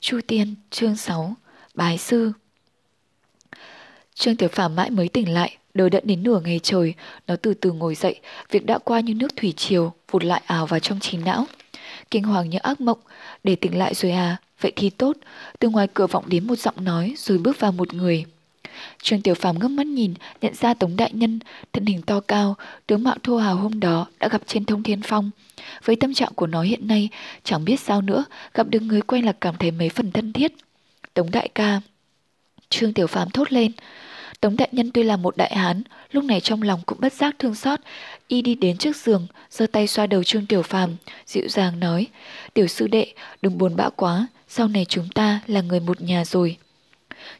Chu Tiên, chương 6, Bái Sư Trương Tiểu Phàm mãi mới tỉnh lại, đờ đẫn đến nửa ngày trời, nó từ từ ngồi dậy, việc đã qua như nước thủy triều, vụt lại ảo vào trong trí não. Kinh hoàng như ác mộng, để tỉnh lại rồi à, vậy thì tốt, từ ngoài cửa vọng đến một giọng nói rồi bước vào một người. Trương Tiểu Phàm ngước mắt nhìn, nhận ra Tống Đại Nhân, thân hình to cao, tướng mạo thô hào hôm đó đã gặp trên thông thiên phong. Với tâm trạng của nó hiện nay, chẳng biết sao nữa, gặp được người quen là cảm thấy mấy phần thân thiết. Tống Đại ca. Trương Tiểu Phàm thốt lên. Tống Đại Nhân tuy là một đại hán, lúc này trong lòng cũng bất giác thương xót. Y đi đến trước giường, giơ tay xoa đầu Trương Tiểu Phàm, dịu dàng nói, Tiểu sư đệ, đừng buồn bã quá, sau này chúng ta là người một nhà rồi.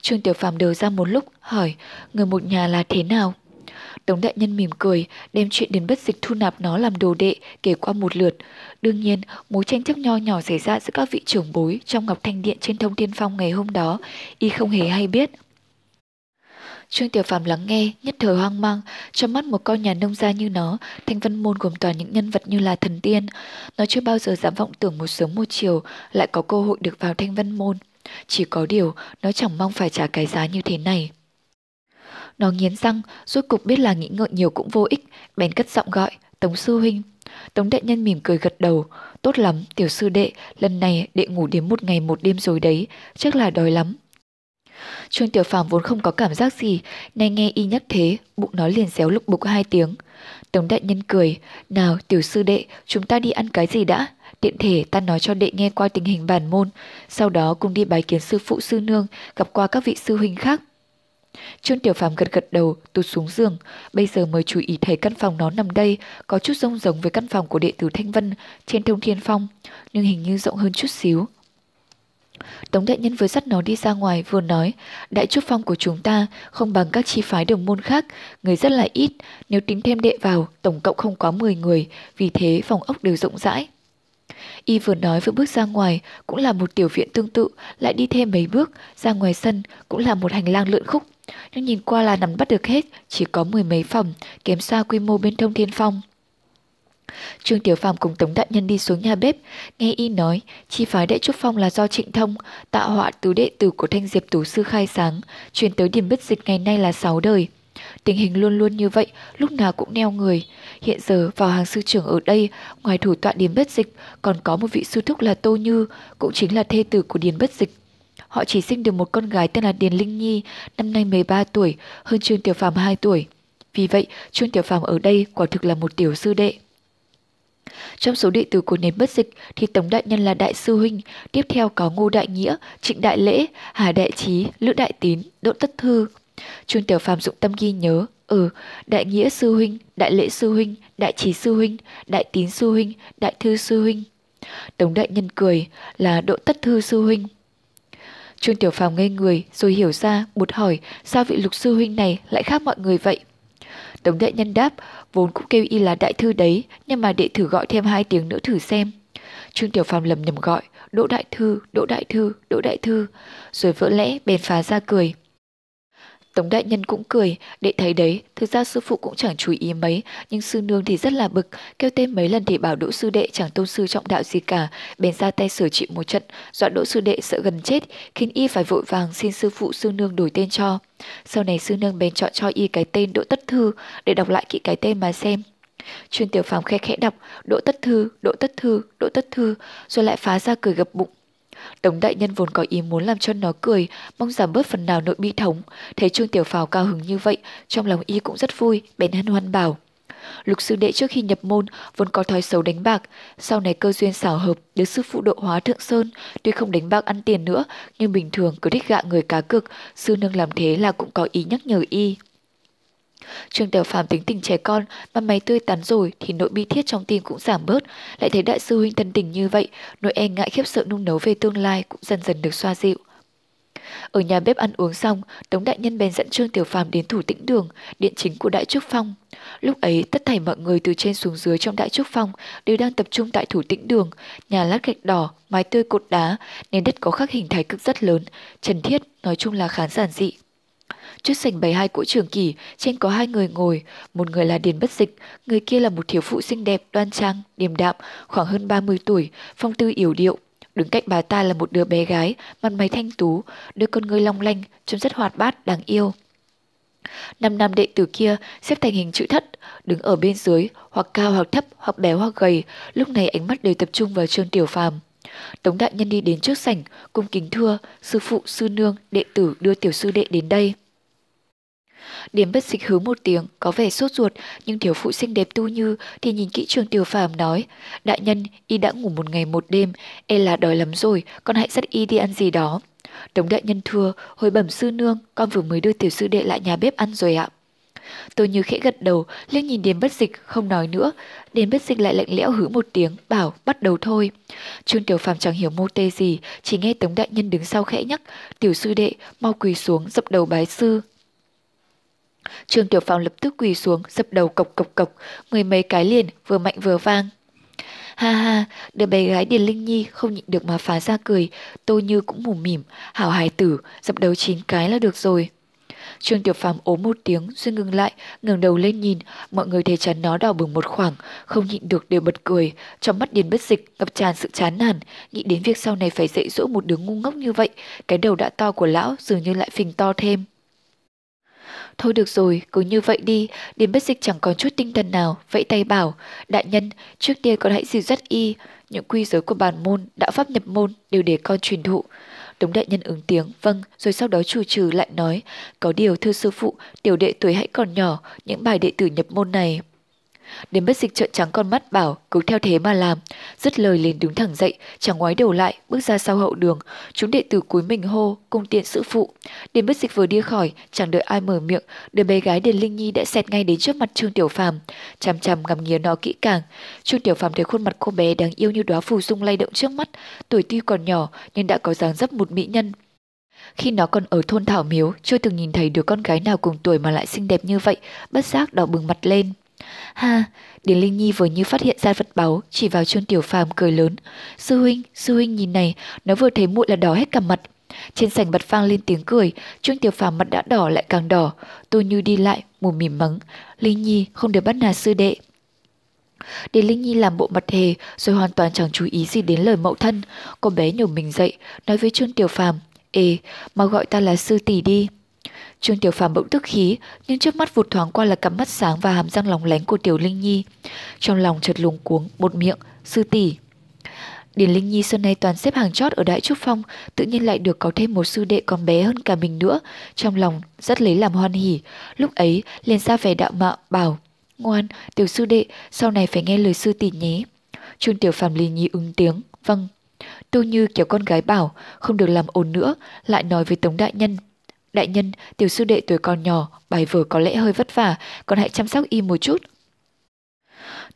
Trương Tiểu Phàm đều ra một lúc, hỏi, người một nhà là thế nào? Tống đại nhân mỉm cười, đem chuyện đến bất dịch thu nạp nó làm đồ đệ, kể qua một lượt. Đương nhiên, mối tranh chấp nho nhỏ xảy ra giữa các vị trưởng bối trong Ngọc Thanh Điện trên thông thiên phong ngày hôm đó, y không hề hay biết. Trương Tiểu Phàm lắng nghe, nhất thời hoang mang, trong mắt một con nhà nông gia như nó, Thanh văn Môn gồm toàn những nhân vật như là thần tiên. Nó chưa bao giờ dám vọng tưởng một sớm một chiều lại có cơ hội được vào Thanh văn Môn. Chỉ có điều, nó chẳng mong phải trả cái giá như thế này. Nó nghiến răng, rốt cục biết là nghĩ ngợi nhiều cũng vô ích, bèn cất giọng gọi, Tống Sư Huynh. Tống đại nhân mỉm cười gật đầu, tốt lắm, tiểu sư đệ, lần này đệ ngủ đến một ngày một đêm rồi đấy, chắc là đói lắm. Trương Tiểu Phàm vốn không có cảm giác gì, nay nghe y nhắc thế, bụng nó liền xéo lục bục hai tiếng. Tống đại nhân cười, nào tiểu sư đệ, chúng ta đi ăn cái gì đã? Tiện thể ta nói cho đệ nghe qua tình hình bản môn, sau đó cùng đi bái kiến sư phụ sư nương, gặp qua các vị sư huynh khác. Trương Tiểu Phàm gật gật đầu, tụt xuống giường, bây giờ mới chú ý thấy căn phòng nó nằm đây, có chút rông giống với căn phòng của đệ tử Thanh Vân trên Thông Thiên Phong, nhưng hình như rộng hơn chút xíu. Tống đại nhân vừa dắt nó đi ra ngoài vừa nói, đại trúc phong của chúng ta không bằng các chi phái đồng môn khác, người rất là ít, nếu tính thêm đệ vào, tổng cộng không quá 10 người, vì thế phòng ốc đều rộng rãi. Y vừa nói vừa bước ra ngoài, cũng là một tiểu viện tương tự, lại đi thêm mấy bước, ra ngoài sân, cũng là một hành lang lượn khúc. Nhưng nhìn qua là nắm bắt được hết, chỉ có mười mấy phòng, kém xa quy mô bên thông thiên phong. Trương Tiểu Phàm cùng Tống Đại Nhân đi xuống nhà bếp, nghe y nói, chi phái đệ trúc phong là do Trịnh Thông, tạo họa tứ đệ tử của Thanh Diệp Tú Sư khai sáng, truyền tới điểm bất dịch ngày nay là sáu đời. Tình hình luôn luôn như vậy, lúc nào cũng neo người. Hiện giờ vào hàng sư trưởng ở đây, ngoài thủ tọa Điền Bất Dịch, còn có một vị sư thúc là Tô Như, cũng chính là thê tử của Điền Bất Dịch. Họ chỉ sinh được một con gái tên là Điền Linh Nhi, năm nay 13 tuổi, hơn Trương Tiểu Phàm 2 tuổi. Vì vậy, Trương Tiểu Phàm ở đây quả thực là một tiểu sư đệ. Trong số đệ tử của nền bất dịch thì Tống Đại Nhân là Đại Sư Huynh, tiếp theo có Ngô Đại Nghĩa, Trịnh Đại Lễ, Hà Đại Trí, Lữ Đại Tín, Đỗ Tất Thư. Trương Tiểu Phàm dụng tâm ghi nhớ, ừ, Đại Nghĩa Sư Huynh, Đại Lễ Sư Huynh, Đại Trí Sư Huynh, Đại Tín Sư Huynh, Đại Thư Sư Huynh. Tống Đại Nhân cười là Đỗ Tất Thư Sư Huynh. Trương Tiểu Phàm ngây người rồi hiểu ra, bụt hỏi sao vị lục sư huynh này lại khác mọi người vậy. Tống đại nhân đáp, vốn cũng kêu y là đại thư đấy, nhưng mà đệ thử gọi thêm hai tiếng nữa thử xem. Trương Tiểu Phàm lầm nhầm gọi, Đỗ Đại Thư, Đỗ Đại Thư, Đỗ Đại Thư, rồi vỡ lẽ bèn phá ra cười. Tống đại nhân cũng cười, đệ thấy đấy, thực ra sư phụ cũng chẳng chú ý mấy, nhưng sư nương thì rất là bực, kêu tên mấy lần thì bảo đỗ sư đệ chẳng tôn sư trọng đạo gì cả, bèn ra tay sửa trị một trận, dọa đỗ sư đệ sợ gần chết, khiến y phải vội vàng xin sư phụ sư nương đổi tên cho. Sau này sư nương bèn chọn cho y cái tên Đỗ Tất Thư để đọc lại kỹ cái tên mà xem. Chuyên tiểu phàm khe khẽ đọc Đỗ Tất Thư, Đỗ Tất Thư, Đỗ Tất Thư, rồi lại phá ra cười gập bụng. Tống đại nhân vốn có ý muốn làm cho nó cười, mong giảm bớt phần nào nội bi thống. Thấy Trương Tiểu Phào cao hứng như vậy, trong lòng y cũng rất vui, bèn hân hoan bảo. Lục sư đệ trước khi nhập môn vốn có thói xấu đánh bạc, sau này cơ duyên xảo hợp được sư phụ độ hóa thượng sơn, tuy không đánh bạc ăn tiền nữa, nhưng bình thường cứ thích gạ người cá cực, sư nương làm thế là cũng có ý nhắc nhở y. Trương Tiểu Phàm tính tình trẻ con, mà mày tươi tắn rồi thì nội bi thiết trong tim cũng giảm bớt, lại thấy đại sư huynh thân tình như vậy, nỗi e ngại khiếp sợ nung nấu về tương lai cũng dần dần được xoa dịu. Ở nhà bếp ăn uống xong, Tống Đại Nhân bèn dẫn Trương Tiểu Phàm đến thủ tĩnh đường, điện chính của Đại Trúc Phong. Lúc ấy, tất thảy mọi người từ trên xuống dưới trong Đại Trúc Phong đều đang tập trung tại thủ tĩnh đường, nhà lát gạch đỏ, mái tươi cột đá, nền đất có khắc hình thái cực rất lớn, trần thiết, nói chung là khá giản dị. Trước sảnh bày hai cỗ trường kỷ, trên có hai người ngồi, một người là Điền Bất Dịch, người kia là một thiếu phụ xinh đẹp, đoan trang, điềm đạm, khoảng hơn 30 tuổi, phong tư yểu điệu. Đứng cạnh bà ta là một đứa bé gái, mặt mày thanh tú, đôi con ngươi long lanh, trông rất hoạt bát, đáng yêu. Năm năm đệ tử kia xếp thành hình chữ thất, đứng ở bên dưới, hoặc cao hoặc thấp, hoặc béo hoặc gầy, lúc này ánh mắt đều tập trung vào Trương Tiểu Phàm. Tống đại nhân đi đến trước sảnh, cung kính thưa, sư phụ, sư nương, đệ tử đưa tiểu sư đệ đến đây. Điểm bất dịch hứ một tiếng, có vẻ sốt ruột, nhưng thiếu phụ xinh đẹp tu như thì nhìn kỹ trường tiểu phàm nói, đại nhân, y đã ngủ một ngày một đêm, e là đói lắm rồi, con hãy dắt y đi ăn gì đó. Tống đại nhân thưa, hồi bẩm sư nương, con vừa mới đưa tiểu sư đệ lại nhà bếp ăn rồi ạ. Tôi như khẽ gật đầu, liếc nhìn Điền bất dịch, không nói nữa. Điền bất dịch lại lạnh lẽo hứ một tiếng, bảo bắt đầu thôi. Trương Tiểu Phàm chẳng hiểu mô tê gì, chỉ nghe Tống Đại Nhân đứng sau khẽ nhắc, tiểu sư đệ, mau quỳ xuống, dập đầu bái sư. Trương Tiểu phong lập tức quỳ xuống, dập đầu cộc cộc cộc, mười mấy cái liền, vừa mạnh vừa vang. Ha ha, đứa bé gái Điền Linh Nhi không nhịn được mà phá ra cười, tôi như cũng mù mỉm, hảo hài tử, dập đầu chín cái là được rồi. Trương Tiểu Phàm ốm một tiếng rồi ngừng lại, ngẩng đầu lên nhìn, mọi người thấy chắn nó đỏ bừng một khoảng, không nhịn được đều bật cười, trong mắt Điền Bất Dịch ngập tràn sự chán nản, nghĩ đến việc sau này phải dạy dỗ một đứa ngu ngốc như vậy, cái đầu đã to của lão dường như lại phình to thêm. Thôi được rồi, cứ như vậy đi, đến Bất Dịch chẳng còn chút tinh thần nào, vẫy tay bảo, đại nhân, trước tiên con hãy dìu dắt y, những quy giới của bản môn, đạo pháp nhập môn đều để con truyền thụ. Tống đại nhân ứng tiếng, vâng, rồi sau đó chủ trừ lại nói, có điều thưa sư phụ, tiểu đệ tuổi hãy còn nhỏ, những bài đệ tử nhập môn này Đến bất dịch trợn trắng con mắt bảo cứ theo thế mà làm. Dứt lời liền đứng thẳng dậy, chẳng ngoái đầu lại, bước ra sau hậu đường. Chúng đệ tử cúi mình hô, cung tiện sư phụ. Đến bất dịch vừa đi khỏi, chẳng đợi ai mở miệng, đứa bé gái Điền Linh Nhi đã xẹt ngay đến trước mặt Trương Tiểu Phàm, chằm chằm ngắm nghía nó kỹ càng. Trương Tiểu Phàm thấy khuôn mặt cô bé đáng yêu như đóa phù dung lay động trước mắt, tuổi tuy còn nhỏ nhưng đã có dáng dấp một mỹ nhân. Khi nó còn ở thôn Thảo Miếu, chưa từng nhìn thấy đứa con gái nào cùng tuổi mà lại xinh đẹp như vậy, bất giác đỏ bừng mặt lên. Ha, Điền Linh Nhi vừa như phát hiện ra vật báu, chỉ vào Trương Tiểu Phàm cười lớn. Sư huynh, sư huynh nhìn này, nó vừa thấy muội là đỏ hết cả mặt. Trên sảnh bật vang lên tiếng cười, Trương Tiểu Phàm mặt đã đỏ lại càng đỏ. Tôi như đi lại, mồm mỉm mắng. Linh Nhi không được bắt nạt sư đệ. Điền Linh Nhi làm bộ mặt hề rồi hoàn toàn chẳng chú ý gì đến lời mẫu thân. Cô bé nhổ mình dậy, nói với Trương Tiểu Phàm, Ê, mau gọi ta là sư tỷ đi. Trương Tiểu Phàm bỗng tức khí, nhưng trước mắt vụt thoáng qua là cặp mắt sáng và hàm răng lóng lánh của Tiểu Linh Nhi. Trong lòng chợt luống cuống, một miệng, sư tỷ. Điền Linh Nhi xuân nay toàn xếp hàng chót ở Đại Trúc Phong, tự nhiên lại được có thêm một sư đệ còn bé hơn cả mình nữa, trong lòng rất lấy làm hoan hỉ. Lúc ấy liền ra vẻ đạo mạo bảo, ngoan, tiểu sư đệ, sau này phải nghe lời sư tỷ nhé. Trương Tiểu Phàm liền nhi ứng tiếng, vâng. Tô Như kéo con gái bảo, không được làm ồn nữa, lại nói với Tống Đại Nhân, Đại nhân, tiểu sư đệ tuổi còn nhỏ, bài vở có lẽ hơi vất vả, còn hãy chăm sóc y một chút.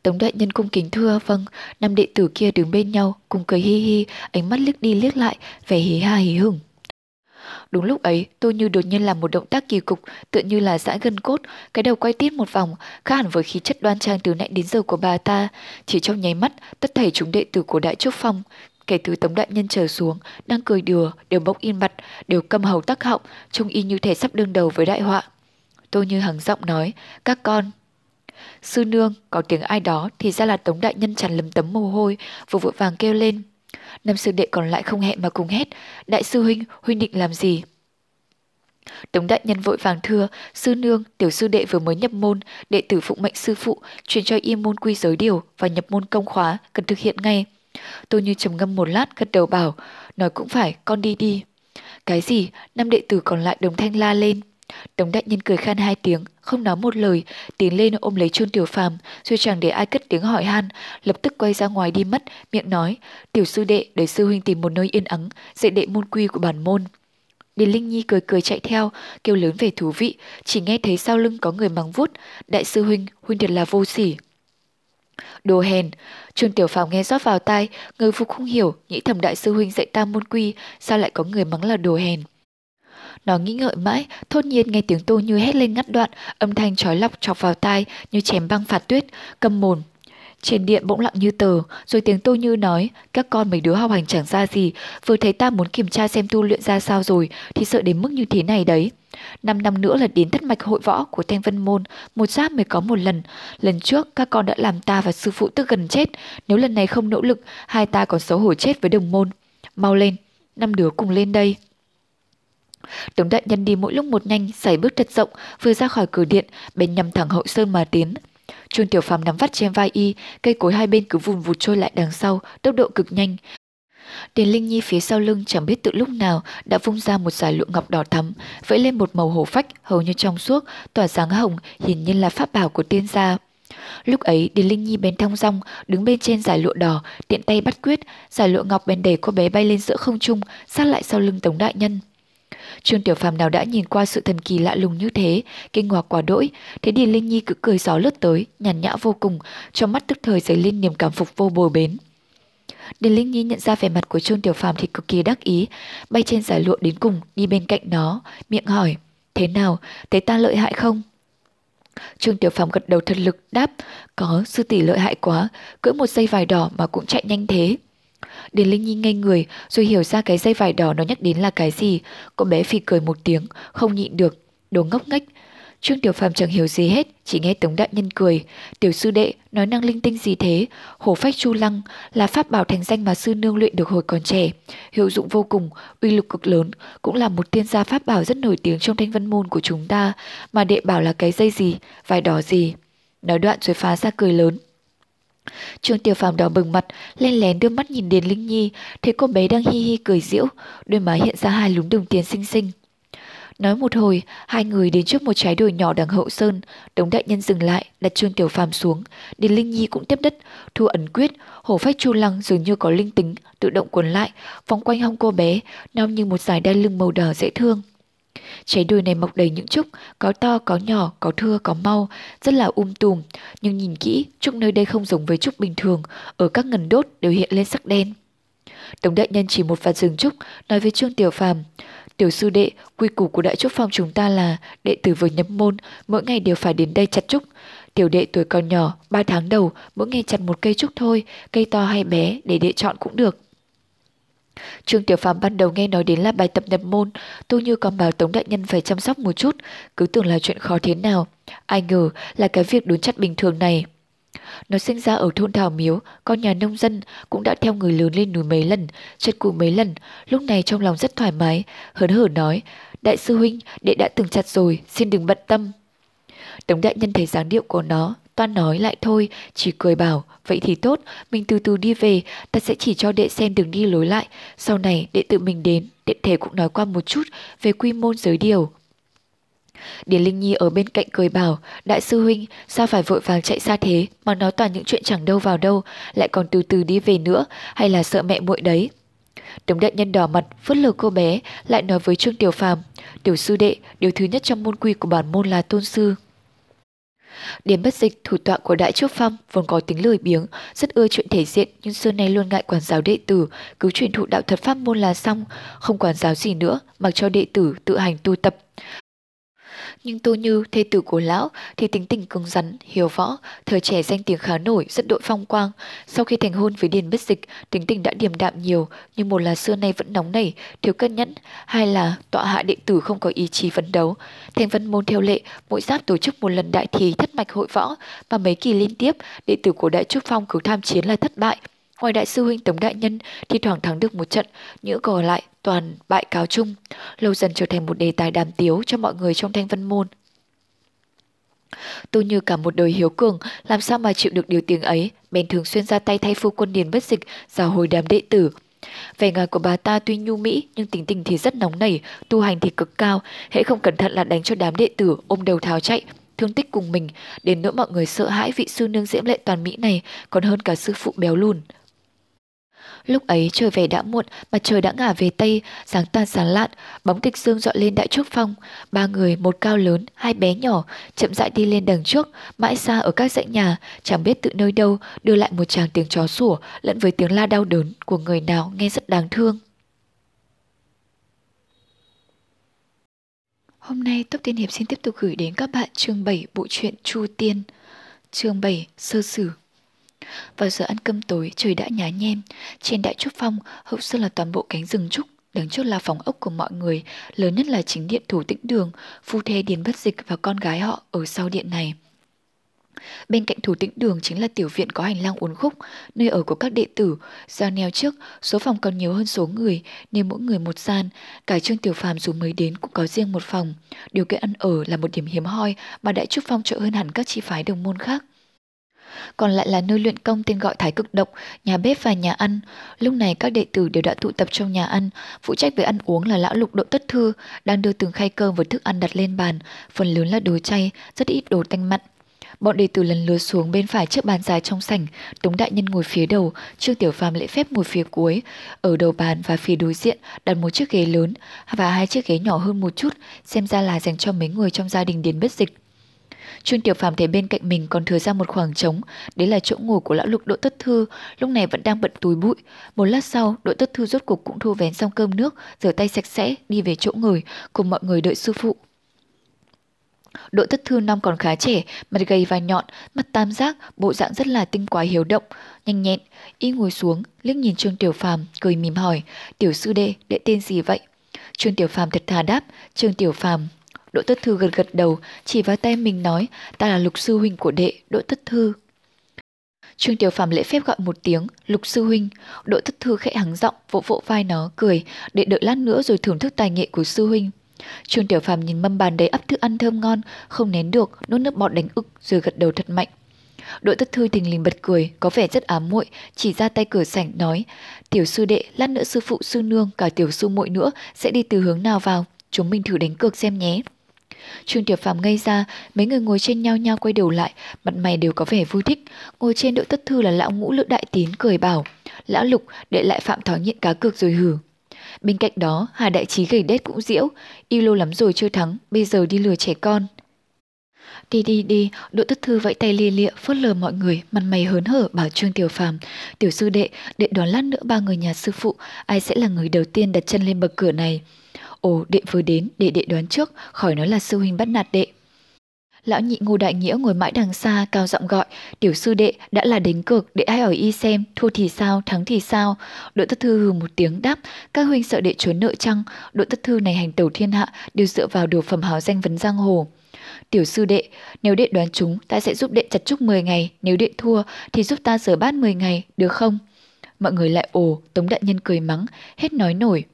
Tống đại nhân cung kính thưa, vâng, năm đệ tử kia đứng bên nhau, cùng cười hi hi, ánh mắt liếc đi liếc lại, vẻ hí ha hí hửng. Đúng lúc ấy, tôi như đột nhiên làm một động tác kỳ cục, tựa như là giãn gân cốt, cái đầu quay tít một vòng, khác hẳn với khí chất đoan trang từ nãy đến giờ của bà ta. Chỉ trong nháy mắt, tất thảy chúng đệ tử của Đại Trúc Phong, Kể từ Tống Đại Nhân trở xuống, đang cười đùa, đều bốc in mặt, đều câm hầu tắc họng, trông y như thể sắp đương đầu với đại họa. Tôi như hằng giọng nói, các con. Sư nương, có tiếng ai đó thì ra là Tống Đại Nhân tràn lấm tấm mồ hôi, vừa vội vàng kêu lên. Năm sư đệ còn lại không hẹn mà cùng hét, đại sư huynh, huynh định làm gì? Tống đại nhân vội vàng thưa, sư nương, tiểu sư đệ vừa mới nhập môn, đệ tử phụng mệnh sư phụ, truyền cho y môn quy giới điều và nhập môn công khóa, cần thực hiện ngay. Tôi như trầm ngâm một lát gật đầu bảo, nói cũng phải, con đi đi. Cái gì? Năm đệ tử còn lại đồng thanh la lên. Đồng đại nhân cười khan hai tiếng, không nói một lời, tiến lên ôm lấy chôn Tiểu Phàm, rồi chẳng để ai cất tiếng hỏi han, lập tức quay ra ngoài đi mất, miệng nói, "Tiểu sư đệ, để sư huynh tìm một nơi yên ắng, dạy đệ môn quy của bản môn." Điền Linh Nhi cười cười chạy theo, kêu lớn về thú vị, chỉ nghe thấy sau lưng có người mắng vút, "Đại sư huynh, huynh thật là vô sỉ." Đồ hèn, Trương Tiểu Phàm nghe rót vào tai, người phục không hiểu, nghĩ thầm đại sư huynh dạy ta môn quy, sao lại có người mắng là đồ hèn. Nó nghĩ ngợi mãi, thốt nhiên nghe tiếng tô như hét lên ngắt đoạn, âm thanh trói lọc chọc vào tai như chém băng phạt tuyết, cầm mồn. Trên điện bỗng lặng như tờ, rồi tiếng tô như nói, các con mấy đứa học hành chẳng ra gì, vừa thấy ta muốn kiểm tra xem tu luyện ra sao rồi, thì sợ đến mức như thế này đấy. Năm năm nữa là đến thất mạch hội võ của Thanh Vân Môn, một giáp mới có một lần. Lần trước các con đã làm ta và sư phụ tức gần chết, nếu lần này không nỗ lực, hai ta còn xấu hổ chết với đồng môn. mau lên, năm đứa cùng lên đây. Tống đại nhân đi mỗi lúc một nhanh, xảy bước thật rộng, vừa ra khỏi cửa điện, bên nhằm thẳng hậu sơn mà tiến. Trương Tiểu Phàm nắm vắt trên vai y, cây cối hai bên cứ vùn vụt trôi lại đằng sau, tốc độ cực nhanh. Điền Linh Nhi phía sau lưng chẳng biết từ lúc nào đã vung ra một giải lụa ngọc đỏ thắm, vẫy lên một màu hổ phách hầu như trong suốt, tỏa sáng hồng, hiển nhiên là pháp bảo của tiên gia. Lúc ấy Điền Linh Nhi bén thong rong, đứng bên trên giải lụa đỏ, tiện tay bắt quyết, giải lụa ngọc bèn đẩy cô bé bay lên giữa không trung, sát lại sau lưng Tống đại nhân. Trương Tiểu Phàm nào đã nhìn qua sự thần kỳ lạ lùng như thế, kinh ngạc quá đỗi, thế Điền Linh Nhi cứ cười gió lướt tới, nhàn nhã vô cùng, trong mắt tức thời dấy lên niềm cảm phục vô bồi bến. Điền Linh Nhi nhận ra vẻ mặt của Trôn Tiểu Phàm thì cực kỳ đắc ý, bay trên giải lụa đến cùng, đi bên cạnh nó, miệng hỏi, thế nào, thấy ta lợi hại không? Trương Tiểu Phàm gật đầu thật lực đáp, có sư tỷ lợi hại quá, cưỡi một dây vải đỏ mà cũng chạy nhanh thế. Điền Linh Nhi ngây người rồi hiểu ra cái dây vải đỏ nó nhắc đến là cái gì. Cô bé phì cười một tiếng, không nhịn được, đồ ngốc nghếch. Trương Tiểu Phàm chẳng hiểu gì hết, chỉ nghe Tống Đại Nhân cười. Tiểu sư đệ, nói năng linh tinh gì thế? Hổ phách chu lăng là pháp bảo thành danh mà sư nương luyện được hồi còn trẻ. Hiệu dụng vô cùng, uy lực cực lớn, cũng là một tiên gia pháp bảo rất nổi tiếng trong thanh vân môn của chúng ta. Mà đệ bảo là cái dây gì, vải đỏ gì. Nói đoạn rồi phá ra cười lớn. Trương Tiểu Phàm đỏ bừng mặt, len lén đưa mắt nhìn Điền Linh Nhi, thấy cô bé đang hi hi cười giễu, đôi má hiện ra hai lúm đồng tiền xinh xinh. Nói một hồi, hai người đến trước một trái đồi nhỏ đằng hậu sơn, Đống đại nhân dừng lại, đặt Trương Tiểu Phàm xuống, Điền Linh Nhi cũng tiếp đất, thu ẩn quyết, hổ phách chu lăng dường như có linh tính, tự động cuốn lại, vòng quanh hông cô bé, nong như một dải đai lưng màu đỏ dễ thương. Trái đồi này mọc đầy những trúc, có to, có nhỏ, có thưa, có mau, rất là um tùm. Nhưng nhìn kỹ, trúc nơi đây không giống với trúc bình thường, ở các ngần đốt đều hiện lên sắc đen. Tổng đại nhân chỉ một vạt rừng trúc, nói với Trương Tiểu Phàm Tiểu sư đệ, quy củ của đại trúc phong chúng ta là đệ tử vừa nhập môn, mỗi ngày đều phải đến đây chặt trúc. Tiểu đệ tuổi còn nhỏ, ba tháng đầu, mỗi ngày chặt một cây trúc thôi, cây to hay bé để đệ chọn cũng được. Trương Tiểu Phàm ban đầu nghe nói đến là bài tập nhập môn, tôi như còn bảo Tống Đại Nhân phải chăm sóc một chút, cứ tưởng là chuyện khó thế nào. Ai ngờ là cái việc đốn chặt bình thường này. Nó sinh ra ở thôn Thảo Miếu, con nhà nông dân cũng đã theo người lớn lên núi mấy lần, chật cụ mấy lần, lúc này trong lòng rất thoải mái, hớn hở nói, Đại sư huynh, đệ đã từng chặt rồi, xin đừng bận tâm. Tống đại nhân thấy dáng điệu của nó, toan nói lại thôi, chỉ cười bảo, vậy thì tốt, mình từ từ đi về, ta sẽ chỉ cho đệ xem đường đi lối lại, sau này đệ tự mình đến, đệ thể cũng nói qua một chút về quy môn giới điều. Điền Linh Nhi ở bên cạnh cười bảo, đại sư huynh, sao phải vội vàng chạy xa thế, mà nói toàn những chuyện chẳng đâu vào đâu, lại còn từ từ đi về nữa, hay là sợ mẹ muội đấy. Tống đại nhân đỏ mặt, phớt lờ cô bé, lại nói với Trương Tiểu Phàm, tiểu sư đệ, điều thứ nhất trong môn quy của bản môn là tôn sư. Điền bất dịch, thủ tọa của Đại Trúc Phong, vốn có tính lười biếng, rất ưa chuyện thể diện nhưng xưa nay luôn ngại quản giáo đệ tử, cứ truyền thụ đạo thuật pháp môn là xong, không quản giáo gì nữa, mặc cho đệ tử tự hành tu tập. Nhưng Tô Như, thê tử của lão, thì tính tình cứng rắn, hiểu võ, thời trẻ danh tiếng khá nổi, rất đội phong quang. Sau khi thành hôn với Điền Bất Dịch, tính tình đã điềm đạm nhiều, nhưng một là xưa nay vẫn nóng nảy, thiếu cân nhẫn, hai là tọa hạ đệ tử không có ý chí phấn đấu. Thành văn môn theo lệ, mỗi giáp tổ chức một lần đại thi thất mạch hội võ, mà mấy kỳ liên tiếp, đệ tử của Đại Trúc Phong cứ tham chiến là thất bại. Ngoài đại sư huynh Tống Đại Nhân thi thoảng thắng được một trận, những còn lại toàn bại cáo chung, lâu dần trở thành một đề tài đàm tiếu cho mọi người trong thanh văn môn. Tôi như cả một đời hiếu cường, làm sao mà chịu được điều tiếng ấy, bèn thường xuyên ra tay thay phu quân điền bất dịch, giao hồi đám đệ tử. Vẻ ngoài của bà ta tuy nhu mỹ nhưng tính tình thì rất nóng nảy, tu hành thì cực cao, hễ không cẩn thận là đánh cho đám đệ tử ôm đầu tháo chạy, thương tích cùng mình, đến nỗi mọi người sợ hãi vị sư nương diễm lệ toàn mỹ này còn hơn cả sư phụ béo lùn. Lúc ấy trời về đã muộn, mặt trời đã ngả về tây, sáng tan sáng lạn, bóng tịch dương dọi lên đại trúc phong. Ba người, một cao lớn, hai bé nhỏ, chậm rãi đi lên đằng trước, mãi xa ở các dãy nhà, chẳng biết tự nơi đâu, đưa lại một tràng tiếng chó sủa, lẫn với tiếng la đau đớn của người nào nghe rất đáng thương. Hôm nay Tốc Tiên Hiệp xin tiếp tục gửi đến các bạn chương 7 bộ truyện Chu Tiên. Chương 7 Sơ sử vào giờ ăn cơm tối, trời đã nhá nhem. Trên đại trúc phong, hậu sơn là toàn bộ cánh rừng trúc. Đứng trước là phòng ốc của mọi người, lớn nhất là chính điện thủ tĩnh đường, phu thê Điền Bất Dịch và con gái họ ở sau điện này. Bên cạnh thủ tĩnh đường chính là tiểu viện có hành lang uốn khúc, nơi ở của các đệ tử. Do neo trước, số phòng còn nhiều hơn số người, nên mỗi người một gian. Cả Trương Tiểu Phàm dù mới đến cũng có riêng một phòng. Điều kiện ăn ở là một điểm hiếm hoi mà Đại Trúc Phong trợ hơn hẳn các chi phái đồng môn khác còn lại là nơi luyện công tên gọi Thái Cực Động, nhà bếp và nhà ăn. Lúc này các đệ tử đều đã tụ tập trong nhà ăn, phụ trách về ăn uống là lão lục độ tất thư, đang đưa từng khay cơm với thức ăn đặt lên bàn, phần lớn là đồ chay, rất ít đồ tanh mặn. Bọn đệ tử lần lượt xuống bên phải trước bàn dài trong sảnh, Tống đại nhân ngồi phía đầu, Trương Tiểu Phàm lễ phép ngồi phía cuối. Ở đầu bàn và phía đối diện đặt một chiếc ghế lớn và hai chiếc ghế nhỏ hơn một chút, xem ra là dành cho mấy người trong gia đình Điền Bất Dịch. Trương Tiểu Phàm thấy bên cạnh mình còn thừa ra một khoảng trống, đấy là chỗ ngồi của lão lục Đỗ Tất Thư, lúc này vẫn đang bận túi bụi. Một lát sau, Đỗ Tất Thư rốt cục cũng thu vén xong cơm nước, rửa tay sạch sẽ, đi về chỗ ngồi, cùng mọi người đợi sư phụ. Đỗ Tất Thư năm còn khá trẻ, mặt gầy và nhọn, mắt tam giác, bộ dạng rất là tinh quái hiếu động, nhanh nhẹn. Y ngồi xuống, liếc nhìn Trương Tiểu Phàm, cười mỉm hỏi, "Tiểu sư đệ, đệ tên gì vậy?" Trương Tiểu Phàm thật thà đáp, "Trương Tiểu Phàm." Đỗ Tất Thư gật gật đầu, chỉ vào tay mình nói, "Ta là Lục sư huynh của đệ, Đỗ Tất Thư." Trương Tiểu Phàm lễ phép gọi một tiếng, "Lục sư huynh." Đỗ Tất Thư khẽ hắng giọng, vỗ vỗ vai nó, cười, để đợi lát nữa rồi thưởng thức tài nghệ của sư huynh." Trương Tiểu Phàm nhìn mâm bàn đầy ắp thức ăn thơm ngon, không nén được, nuốt nước bọt đánh ức rồi gật đầu thật mạnh. Đỗ Tất Thư thình lình bật cười, có vẻ rất ám muội, chỉ ra tay cửa sảnh nói: "Tiểu sư đệ, lát nữa sư phụ sư nương cả tiểu sư muội nữa sẽ đi từ hướng nào vào, chúng mình thử đánh cược xem nhé." Trương Tiểu Phàm ngây ra, mấy người ngồi trên nhau nhau quay đầu lại, mặt mày đều có vẻ vui thích. Ngồi trên Đỗ Tất Thư là lão ngũ lữ đại tín cười bảo: "Lão Lục, đệ lại phạm tháo nhịn cá cược rồi hử?" Bên cạnh đó, Hà Đại Trí gầy đét cũng diễu, yêu lâu lắm rồi chưa thắng, bây giờ đi lừa trẻ con. Đi đi đi, Đỗ Tất Thư vẫy tay lia lịa, phớt lờ mọi người, mặt mày hớn hở bảo Trương Tiểu Phàm, "Tiểu sư đệ, đệ đoán lát nữa ba người nhà sư phụ, ai sẽ là người đầu tiên đặt chân lên bậc cửa này?" Ồ, đệ vừa đến, để đệ đoán trước, khỏi nói là sư huynh bắt nạt đệ. Lão nhị ngô đại nghĩa ngồi mãi đằng xa, cao giọng gọi, tiểu sư đệ đã là đánh cược, đệ hãy ở y xem, thua thì sao, thắng thì sao. Đội tất thư hừ một tiếng đáp, các huynh sợ đệ trốn nợ chăng, đội tất thư này hành tẩu thiên hạ, đều dựa vào đồ phẩm hào danh vấn giang hồ. Tiểu sư đệ, nếu đệ đoán chúng, ta sẽ giúp đệ chặt trúc 10 ngày, nếu đệ thua, thì giúp ta rửa bát 10 ngày, được không? Mọi người lại ồ, Tống Đại Nhân cười mắng, hết nói nổi.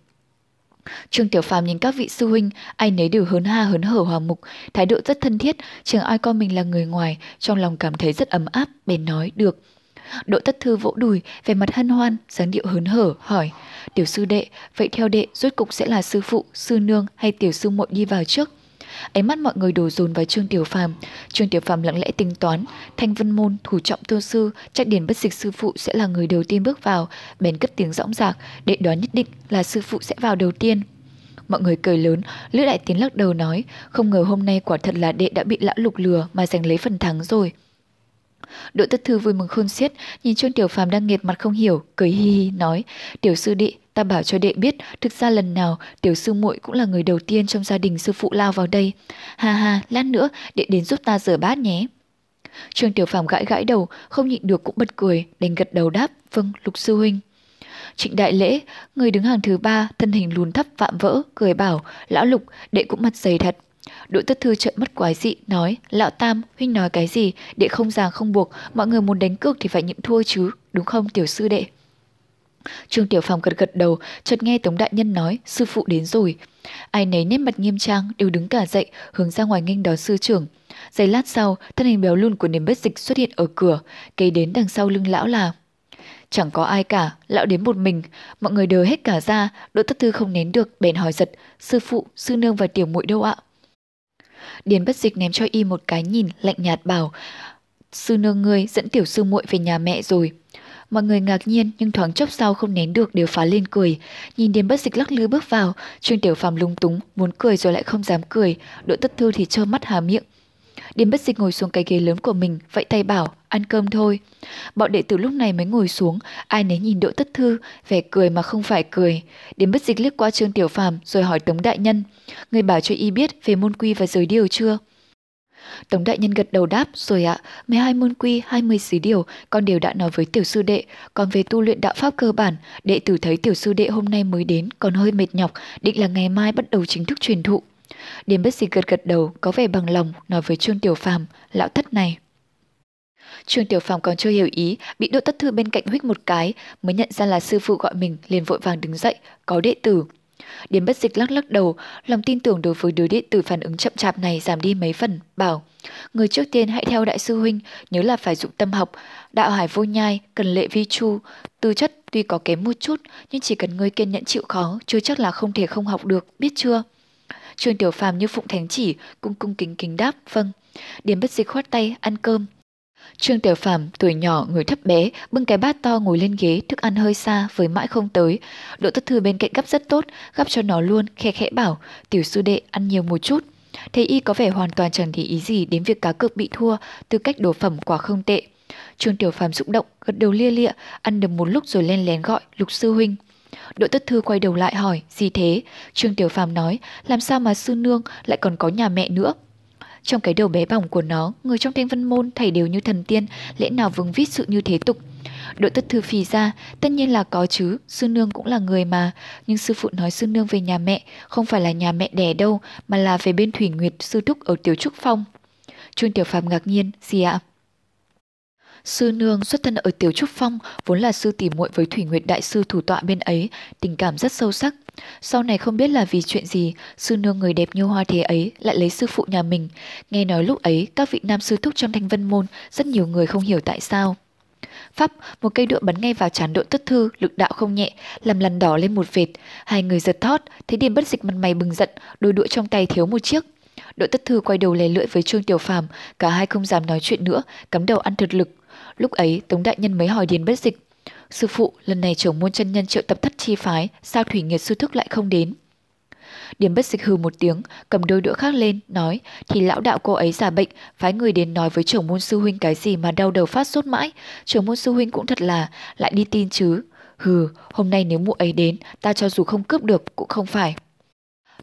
Trương Tiểu Phàm nhìn các vị sư huynh, ai nấy đều hớn ha hớn hở hòa mục, thái độ rất thân thiết, chẳng ai coi mình là người ngoài, trong lòng cảm thấy rất ấm áp, bèn nói được. Đỗ Tất Thư vỗ đùi, về mặt hân hoan, dáng điệu hớn hở, hỏi, tiểu sư đệ, vậy theo đệ, rốt cục sẽ là sư phụ, sư nương hay tiểu sư muội đi vào trước? Ánh mắt mọi người đổ dồn vào Trương Tiểu Phàm. Trương Tiểu Phàm lặng lẽ tính toán, Thanh Vân môn, thủ trọng tôn sư, chắc điển bất dịch sư phụ sẽ là người đầu tiên bước vào, bèn cất tiếng rõng rạc, đệ đoán nhất định là sư phụ sẽ vào đầu tiên. Mọi người cười lớn, Lữ Đại Tiến lắc đầu nói, không ngờ hôm nay quả thật là đệ đã bị lão lục lừa mà giành lấy phần thắng rồi. Đỗ Tất Thư vui mừng khôn xiết, nhìn Trương Tiểu Phàm đang nghiệt mặt không hiểu, cười hi hi nói: "Tiểu sư đệ, ta bảo cho đệ biết, thực ra lần nào tiểu sư muội cũng là người đầu tiên trong gia đình sư phụ lao vào đây. Ha ha, lát nữa đệ đến giúp ta rửa bát nhé." Trương Tiểu Phàm gãi gãi đầu, không nhịn được cũng bật cười, đành gật đầu đáp: "Vâng, Lục sư huynh." Trịnh đại lễ, người đứng hàng thứ ba, thân hình lùn thấp vạm vỡ, cười bảo, lão lục, đệ cũng mặt dày thật. Đỗ tất thư trợn mắt quái dị, nói, lão tam, huynh nói cái gì, đệ không ràng không buộc, mọi người muốn đánh cược thì phải nhịn thua chứ, đúng không tiểu sư đệ? Trương Tiểu Phong gật gật đầu, chợt nghe Tống Đại Nhân nói, sư phụ đến rồi. Ai nấy nét mặt nghiêm trang, đều đứng cả dậy, hướng ra ngoài nghênh đón sư trưởng. Giây lát sau, thân hình béo lùn của niềm bất dịch xuất hiện ở cửa, cây đến đằng sau lưng lão là Chẳng có ai cả, lão đến một mình, mọi người đều hết cả ra, Đỗ Tất Thư không nén được, bèn hỏi giật, sư phụ, sư nương và tiểu muội đâu ạ? Điền bất dịch ném cho y một cái nhìn, lạnh nhạt bảo, sư nương ngươi dẫn tiểu sư muội về nhà mẹ rồi. Mọi người ngạc nhiên nhưng thoáng chốc sau không nén được đều phá lên cười. Nhìn Điềm bất dịch lắc lư bước vào, Trương Tiểu Phàm lung túng, muốn cười rồi lại không dám cười, Đỗ Tất Thư thì trơ mắt hà miệng. Điền bất dịch ngồi xuống cái ghế lớn của mình, vẫy tay bảo, ăn cơm thôi. Bọn đệ tử lúc này mới ngồi xuống, ai nấy nhìn Đỗ Tất Thư, vẻ cười mà không phải cười. Điền bất dịch liếc qua Trương Tiểu Phàm rồi hỏi Tống Đại Nhân, người bảo cho y biết về môn quy và giới điều chưa? Tống đại nhân gật đầu đáp, rồi ạ, à, 12 môn quy, 20 sứ điều, con đều đã nói với tiểu sư đệ, còn về tu luyện đạo pháp cơ bản, đệ tử thấy tiểu sư đệ hôm nay mới đến, còn hơi mệt nhọc, định là ngày mai bắt đầu chính thức truyền thụ. Điền bất dịch gật gật đầu, có vẻ bằng lòng, nói với Trương Tiểu Phàm, lão thất này. Trương Tiểu Phàm còn chưa hiểu ý, bị Đỗ Tất Thư bên cạnh huých một cái, mới nhận ra là sư phụ gọi mình, liền vội vàng đứng dậy, có đệ tử. Điền bất dịch lắc lắc đầu, lòng tin tưởng đối với đứa đệ tử phản ứng chậm chạp này giảm đi mấy phần, bảo Người trước tiên hãy theo đại sư huynh, nhớ là phải dụng tâm học, đạo hải vô nhai, cần lệ vi chu, tư chất tuy có kém một chút, nhưng chỉ cần ngươi kiên nhẫn chịu khó, chưa chắc là không thể không học được, biết chưa? Trương Tiểu Phàm như phụng thánh chỉ, cung cung kính kính đáp, vâng. Điền bất dịch khoát tay, ăn cơm. Trương Tiểu Phàm tuổi nhỏ người thấp bé, bưng cái bát to ngồi lên ghế, thức ăn hơi xa, với mãi không tới. Đỗ Tất Thư bên cạnh gấp rất tốt, gấp cho nó luôn, khe khẽ bảo, tiểu sư đệ ăn nhiều một chút. Thấy y có vẻ hoàn toàn chẳng để ý gì đến việc cá cược bị thua, tư cách đồ phẩm quả không tệ. Trương Tiểu Phàm xúc động, gật đầu lia lịa, ăn được một lúc rồi len lén gọi Lục sư huynh. Đỗ Tất Thư quay đầu lại hỏi, gì thế? Trương Tiểu Phàm nói, làm sao mà sư nương lại còn có nhà mẹ nữa? Trong cái đầu bé bỏng của nó, người trong thanh vân môn thầy đều như thần tiên, lẽ nào vướng vít sự như thế tục. Đội tất thư phì ra, tất nhiên là có chứ, sư nương cũng là người mà. Nhưng sư phụ nói sư nương về nhà mẹ, không phải là nhà mẹ đẻ đâu, mà là về bên Thủy Nguyệt sư thúc ở Tiểu Trúc Phong. Trương Tiểu Phàm ngạc nhiên, gì ạ? Sư nương xuất thân ở Tiểu Trúc Phong, vốn là sư tỷ muội với Thủy Nguyệt đại sư thủ tọa bên ấy, tình cảm rất sâu sắc. Sau này không biết là vì chuyện gì, sư nương người đẹp như hoa thế ấy lại lấy sư phụ nhà mình. Nghe nói lúc ấy, các vị nam sư thúc trong thanh vân môn, rất nhiều người không hiểu tại sao. Pháp, một cây đũa bắn ngay vào trán độ tất thư, lực đạo không nhẹ, làm lằn đỏ lên một vệt. Hai người giật thót, thấy điền bất dịch mặt mày bừng giận, đôi đũa trong tay thiếu một chiếc. Đội tất thư quay đầu lè lưỡi với Trương Tiểu Phàm, cả hai không dám nói chuyện nữa, cắm đầu ăn thực lực. Lúc ấy, Tống Đại Nhân mới hỏi Điền Bất Dịch, Sư phụ, lần này trưởng môn chân nhân triệu tập thất chi phái, sao Thủy Nghiệt sư thức lại không đến? Điểm bất dịch hừ một tiếng, cầm đôi đũa khác lên, nói, thì lão đạo cô ấy giả bệnh, phái người đến nói với trưởng môn sư huynh cái gì mà đau đầu phát sốt mãi, trưởng môn sư huynh cũng thật là, lại đi tin chứ. Hừ, hôm nay nếu mụ ấy đến, ta cho dù không cướp được cũng không phải.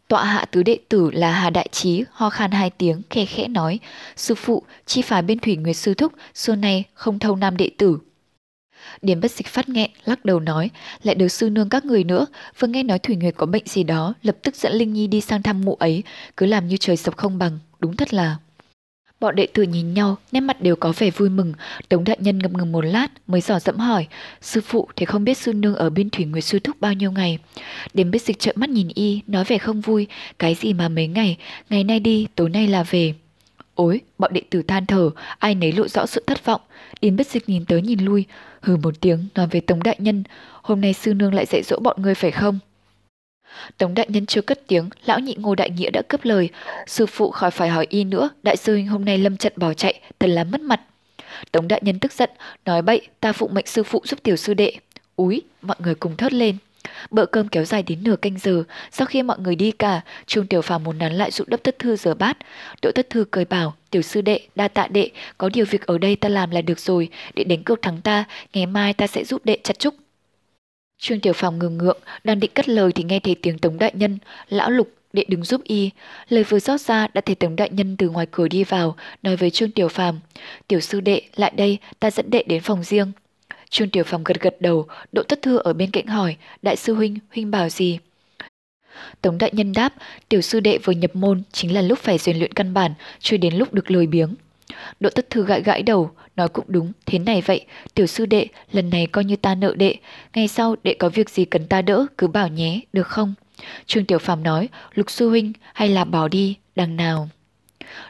Tọa hạ tứ đệ tử là Hà Đại Trí, ho khan hai tiếng, khe khẽ nói, sư phụ, chi phái bên Thủy Nguyệt Sư Thúc, xưa nay không thâu nam đệ tử. Điềm bất dịch phát nghẹn, lắc đầu nói, lại được sư nương các người nữa, vừa nghe nói Thủy Nguyệt có bệnh gì đó, lập tức dẫn Linh Nhi đi sang thăm mụ ấy, cứ làm như trời sập không bằng, đúng thật là... Bọn đệ tử nhìn nhau, nét mặt đều có vẻ vui mừng, Tống đại nhân ngập ngừng một lát mới dò dẫm hỏi, sư phụ thì không biết sư nương ở bên Thủy Nguyệt sư thúc bao nhiêu ngày. Điềm biết dịch trợn mắt nhìn y, nói vẻ không vui, cái gì mà mấy ngày, ngày nay đi, tối nay là về. Ôi, bọn đệ tử than thở, ai nấy lộ rõ sự thất vọng. Điền bất dịch nhìn tới nhìn lui, hừ một tiếng nói về Tống Đại Nhân, hôm nay sư nương lại dạy dỗ bọn ngươi phải không? Tống Đại Nhân chưa cất tiếng, lão nhị ngô đại nghĩa đã cướp lời. Sư phụ khỏi phải hỏi y nữa, đại sư huynh hôm nay lâm trận bỏ chạy, thật là mất mặt. Tống Đại Nhân tức giận, nói bậy, ta phụ mệnh sư phụ giúp tiểu sư đệ. Úi, mọi người cùng thốt lên. Bữa cơm kéo dài đến nửa canh giờ, sau khi mọi người đi cả, Trương Tiểu Phàm muốn nắn lại giúp đốc tất thư rửa bát. Đỗ tất thư cười bảo, tiểu sư đệ, đa tạ đệ, có điều việc ở đây ta làm là được rồi, để đánh cược thắng ta, ngày mai ta sẽ giúp đệ chặt trúc. Trương Tiểu Phàm ngừng ngượng, đang định cất lời thì nghe thấy tiếng Tống Đại Nhân, lão lục, đệ đứng giúp y. Lời vừa rót ra đã thấy Tống Đại Nhân từ ngoài cửa đi vào, nói với Trương Tiểu Phàm, tiểu sư đệ, lại đây, ta dẫn đệ đến phòng riêng. Trương Tiểu phòng gật gật đầu, Đỗ Tất Thư ở bên cạnh hỏi, đại sư huynh, huynh bảo gì? Tống đại nhân đáp, tiểu sư đệ vừa nhập môn chính là lúc phải rèn luyện căn bản, chưa đến lúc được lười biếng. Đỗ Tất Thư gãi gãi đầu, nói cũng đúng, thế này vậy, tiểu sư đệ, lần này coi như ta nợ đệ, ngày sau đệ có việc gì cần ta đỡ, cứ bảo nhé, được không? Trương Tiểu Phàm nói, Lục sư huynh, hay là bỏ đi, đằng nào?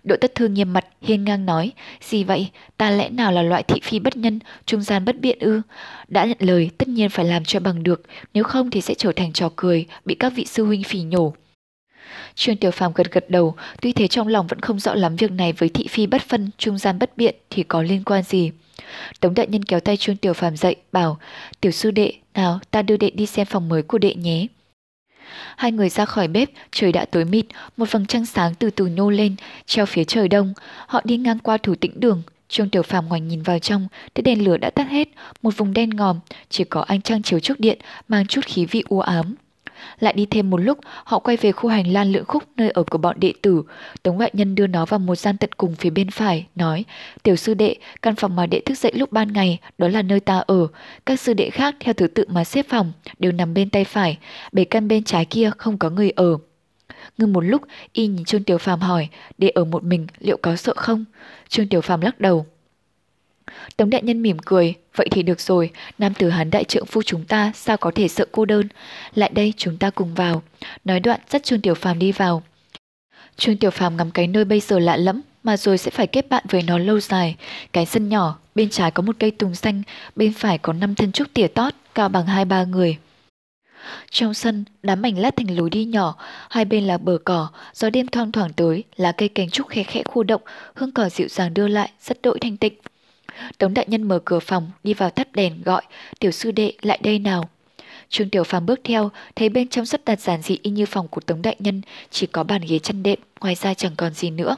Đỗ tất thương nghiêm mặt, hiên ngang nói, gì vậy, ta lẽ nào là loại thị phi bất nhân, trung gian bất biện ư? Đã nhận lời, tất nhiên phải làm cho bằng được, nếu không thì sẽ trở thành trò cười, bị các vị sư huynh phỉ nhổ. Trương Tiểu Phàm gật gật đầu, tuy thế trong lòng vẫn không rõ lắm việc này với thị phi bất phân, trung gian bất biện thì có liên quan gì. Tống đại nhân kéo tay Trương Tiểu Phàm dậy, bảo, tiểu sư đệ, nào ta đưa đệ đi xem phòng mới của đệ nhé. Hai người ra khỏi bếp, trời đã tối mịt, một vầng trăng sáng từ từ nhô lên, treo phía trời đông. Họ đi ngang qua thủ tĩnh đường, Trương Tiểu Phàm ngoảnh nhìn vào trong, thấy đèn lửa đã tắt hết, một vùng đen ngòm, chỉ có ánh trăng chiếu trước điện mang chút khí vị u ám. Lại đi thêm một lúc, họ quay về khu hành lang lưỡng khúc nơi ở của bọn đệ tử. Tống ngoại nhân đưa nó vào một gian tận cùng phía bên phải, nói, tiểu sư đệ, căn phòng mà đệ thức dậy lúc ban ngày, đó là nơi ta ở. Các sư đệ khác theo thứ tự mà xếp phòng, đều nằm bên tay phải, bề căn bên trái kia không có người ở. Ngưng một lúc, y nhìn Trương Tiểu Phàm hỏi, đệ ở một mình liệu có sợ không? Trương Tiểu Phàm lắc đầu. Tống đại nhân mỉm cười, vậy thì được rồi, nam tử hán đại trượng phu chúng ta sao có thể sợ cô đơn. Lại đây chúng ta cùng vào. Nói đoạn dắt Trương Tiểu Phàm đi vào. Trương Tiểu Phàm ngắm cái nơi bây giờ lạ lẫm mà rồi sẽ phải kết bạn với nó lâu dài. Cái sân nhỏ, bên trái có một cây tùng xanh, bên phải có năm thân trúc tỉa tót, cao bằng hai ba người. Trong sân, đám mảnh lát thành lối đi nhỏ, hai bên là bờ cỏ, gió đêm thoang thoảng tới, lá cây cành trúc khẽ khẽ khu động, hương cỏ dịu dàng đưa lại, rất đội thanh tịnh. Tống đại nhân mở cửa phòng, đi vào thắp đèn gọi, tiểu sư đệ lại đây nào. Trương Tiểu Phàm bước theo, thấy bên trong rất đặt giản dị y như phòng của Tống đại nhân, chỉ có bàn ghế chăn đệm, ngoài ra chẳng còn gì nữa.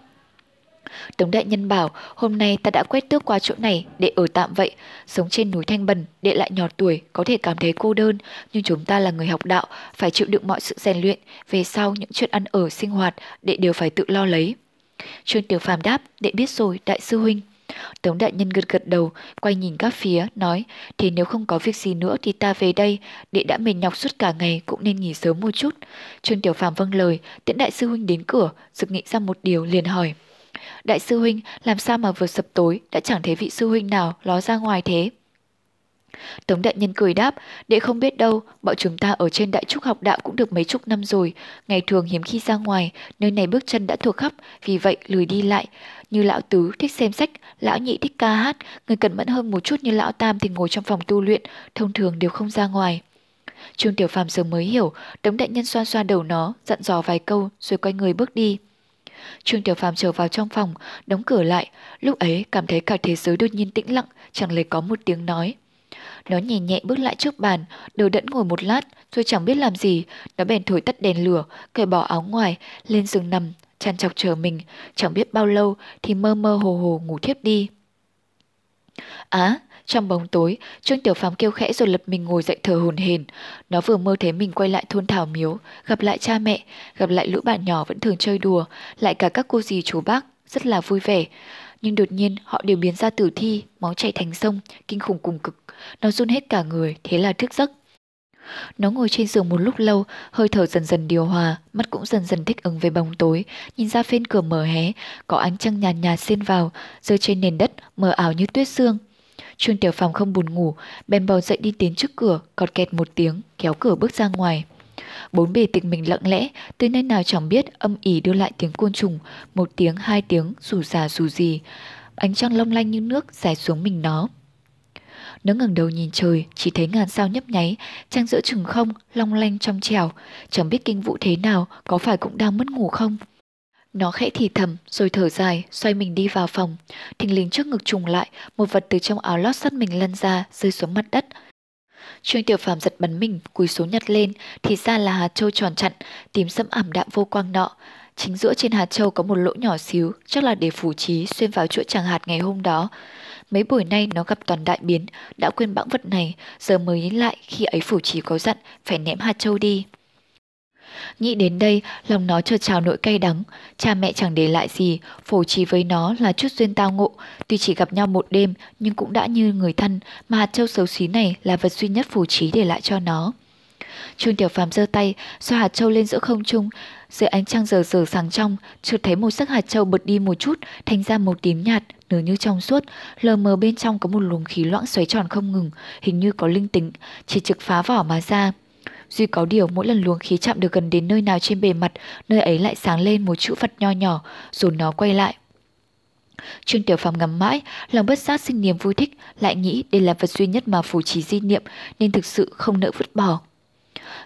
Tống đại nhân bảo, hôm nay ta đã quét tước qua chỗ này để ở tạm vậy. Sống trên núi Thanh Bần, đệ lại nhỏ tuổi, có thể cảm thấy cô đơn, nhưng chúng ta là người học đạo, phải chịu đựng mọi sự rèn luyện. Về sau, những chuyện ăn ở, sinh hoạt, đệ đều phải tự lo lấy. Trương Tiểu Phàm đáp, đệ biết rồi, đại sư huynh. Tống đại nhân gật gật đầu, quay nhìn các phía, nói, thì nếu không có việc gì nữa thì ta về đây, đệ đã mệt nhọc suốt cả ngày cũng nên nghỉ sớm một chút. Trương Tiểu Phàm vâng lời, tiễn đại sư huynh đến cửa, sực nghĩ ra một điều liền hỏi. Đại sư huynh, làm sao mà vừa sập tối đã chẳng thấy vị sư huynh nào ló ra ngoài thế? Tống đại nhân cười đáp, đệ không biết đâu, bọn chúng ta ở trên đại trúc học đạo cũng được mấy chục năm rồi, ngày thường hiếm khi ra ngoài, nơi này bước chân đã thuộc khắp, vì vậy lười đi lại. Như lão tứ thích xem sách, lão nhị thích ca hát, người cẩn mẫn hơn một chút như lão tam thì ngồi trong phòng tu luyện, thông thường đều không ra ngoài. Trương Tiểu Phàm giờ mới hiểu, đống đại nhân xoa xoa đầu nó, dặn dò vài câu rồi quay người bước đi. Trương Tiểu Phàm trở vào trong phòng, đóng cửa lại, lúc ấy cảm thấy cả thế giới đột nhiên tĩnh lặng, chẳng lấy có một tiếng nói. Nó nhẹ nhẹ bước lại trước bàn, đầu đẫn ngồi một lát, rồi chẳng biết làm gì, nó bèn thổi tắt đèn lửa, cởi bỏ áo ngoài, lên giường nằm, chăn chọc chờ mình, chẳng biết bao lâu thì mơ mơ hồ hồ ngủ thiếp đi. Á, trong bóng tối, Trương Tiểu Phàm kêu khẽ rồi lập mình ngồi dậy thở hồn hển. Nó vừa mơ thấy mình quay lại thôn Thảo Miếu, gặp lại cha mẹ, gặp lại lũ bạn nhỏ vẫn thường chơi đùa, lại cả các cô dì chú bác, rất là vui vẻ. Nhưng đột nhiên họ đều biến ra tử thi, máu chảy thành sông, kinh khủng cùng cực. Nó run hết cả người, thế là thức giấc. Nó ngồi trên giường một lúc lâu, hơi thở dần dần điều hòa, mắt cũng dần dần thích ứng với bóng tối, nhìn ra phên cửa mở hé, có ánh trăng nhàn nhạt, nhạt xuyên vào, rơi trên nền đất, mờ ảo như tuyết sương. Trương Tiểu Phàm không buồn ngủ, bèn bò dậy đi tiến trước cửa, cọt kẹt một tiếng, kéo cửa bước ra ngoài. Bốn bề tịch mình lặng lẽ, từ nơi nào chẳng biết âm ỉ đưa lại tiếng côn trùng, một tiếng, hai tiếng, rủ già rủ gì. Ánh trăng long lanh như nước dài xuống mình nó. Nó ngẩng đầu nhìn trời, chỉ thấy ngàn sao nhấp nháy, trăng giữa chừng không, long lanh trong trẻo. Chẳng biết kinh vụ thế nào, có phải cũng đang mất ngủ không? Nó khẽ thì thầm, rồi thở dài, xoay mình đi vào phòng. Thình lình trước ngực trùng lại, một vật từ trong áo lót sắt mình lăn ra, rơi xuống mặt đất. Trương Tiểu Phàm giật bắn mình, cúi xuống nhặt lên, thì ra là hạt châu tròn chặn, tím sẫm ảm đạm vô quang nọ. Chính giữa trên hạt châu có một lỗ nhỏ xíu, chắc là để phủ trí xuyên vào chuỗi tràng hạt ngày hôm đó. Mấy buổi nay nó gặp toàn đại biến, đã quên bẵng vật này, giờ mới nhớ lại khi ấy phủ trì có dặn phải ném hạt châu đi. Nghĩ đến đây, lòng nó chợt trào nỗi cay đắng. Cha mẹ chẳng để lại gì, phổ trì với nó là chút duyên tao ngộ. Tuy chỉ gặp nhau một đêm, nhưng cũng đã như người thân, mà hạt châu xấu xí này là vật duy nhất phổ trí để lại cho nó. Trương Tiểu Phàm giơ tay, xoa hạt châu lên giữa không trung, dưới ánh trăng giờ giờ sáng trong, chợt thấy một sắc hạt châu bật đi một chút, thành ra màu tím nhạt, nửa như trong suốt, lờ mờ bên trong có một luồng khí loãng xoáy tròn không ngừng, hình như có linh tính, chỉ trực phá vỏ mà ra. Duy có điều mỗi lần luồng khí chạm được gần đến nơi nào trên bề mặt, nơi ấy lại sáng lên một chữ Phật nho nhỏ, rồi nó quay lại. Trương Tiểu Phàm ngắm mãi, lòng bất giác sinh niềm vui thích, lại nghĩ đây là vật duy nhất mà phủ trì di niệm nên thực sự không nỡ vứt bỏ.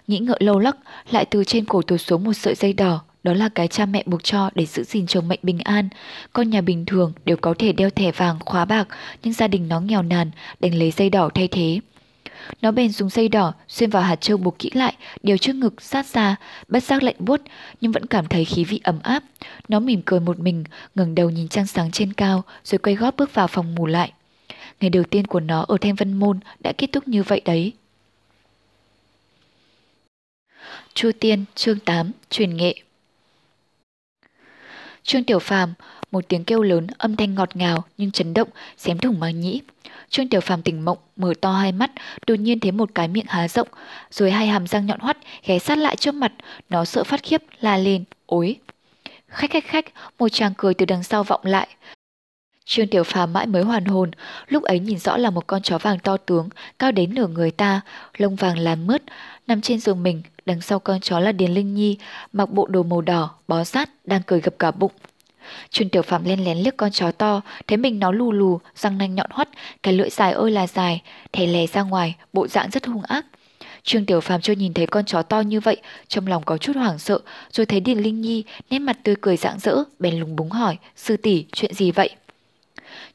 Nghĩ ngợi lâu lắc, lại từ trên cổ tuột xuống một sợi dây đỏ, đó là cái cha mẹ buộc cho để giữ gìn chồng mệnh bình an. Con nhà bình thường đều có thể đeo thẻ vàng, khóa bạc, nhưng gia đình nó nghèo nàn, đành lấy dây đỏ thay thế. Nó bèn dùng dây đỏ xuyên vào hạt châu buộc kỹ lại, điều trước ngực sát ra, bất giác lạnh buốt nhưng vẫn cảm thấy khí vị ấm áp. Nó mỉm cười một mình, ngẩng đầu nhìn trăng sáng trên cao, rồi quay gót bước vào phòng ngủ lại. Ngày đầu tiên của nó ở Thanh Vân Môn đã kết thúc như vậy đấy. Chu Tiên, chương 8, truyền nghệ. Trương Tiểu Phàm, một tiếng kêu lớn, âm thanh ngọt ngào nhưng chấn động, xém thủng màng nhĩ. Trương Tiểu Phàm tỉnh mộng, mở to hai mắt, đột nhiên thấy một cái miệng há rộng, rồi hai hàm răng nhọn hoắt ghé sát lại trước mặt, nó sợ phát khiếp, la lên, ối. Khách khách khách, một chàng cười từ đằng sau vọng lại. Trương Tiểu Phàm mãi mới hoàn hồn, lúc ấy nhìn rõ là một con chó vàng to tướng, cao đến nửa người ta, lông vàng làm mướt, nằm trên giường mình, đằng sau con chó là Điền Linh Nhi, mặc bộ đồ màu đỏ, bó sát, đang cười gập cả bụng. Trương Tiểu Phạm len lén liếc con chó to, thấy mình nó lù lù, răng nanh nhọn hoắt, cái lưỡi dài ơi là dài, thè lè ra ngoài, bộ dạng rất hung ác. Trương Tiểu Phàm chưa nhìn thấy con chó to như vậy, trong lòng có chút hoảng sợ, rồi thấy Điền Linh Nhi nét mặt tươi cười rạng rỡ, bèn lúng búng hỏi, sư tỷ chuyện gì vậy?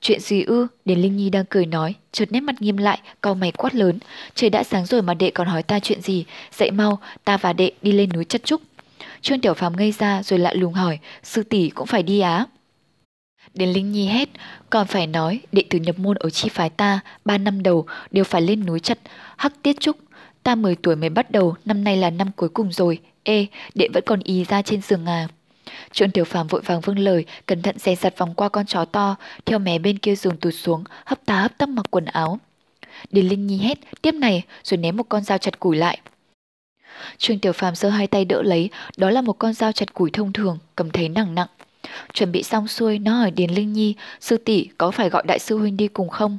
Chuyện gì ư? Điền Linh Nhi đang cười nói, chợt nét mặt nghiêm lại, cau mày quát lớn. Trời đã sáng rồi mà đệ còn hỏi ta chuyện gì? Dậy mau, ta và đệ đi lên núi chất trúc. Trương Tiểu Phàm ngây ra rồi lạ lùng hỏi, sư tỷ cũng phải đi á? Điền Linh Nhi hét, còn phải nói đệ tử nhập môn ở chi phái ta, ba năm đầu đều phải lên núi chặt, hắc tiết trúc. Ta 10 tuổi mới bắt đầu, năm nay là năm cuối cùng rồi. Ê, đệ vẫn còn y ra trên giường à. Trương Tiểu Phàm vội vàng vâng lời, cẩn thận xe dặt vòng qua con chó to, theo mé bên kia giường tụt xuống, hấp tá hấp tấp mặc quần áo. Điền Linh Nhi hét, tiếp này, rồi ném một con dao chặt củi lại. Trương Tiểu Phàm giơ hai tay đỡ lấy, đó là một con dao chặt củi thông thường, cầm thấy nặng nặng. Chuẩn bị xong xuôi, nó hỏi Điền Linh Nhi, sư tỷ có phải gọi đại sư huynh đi cùng không?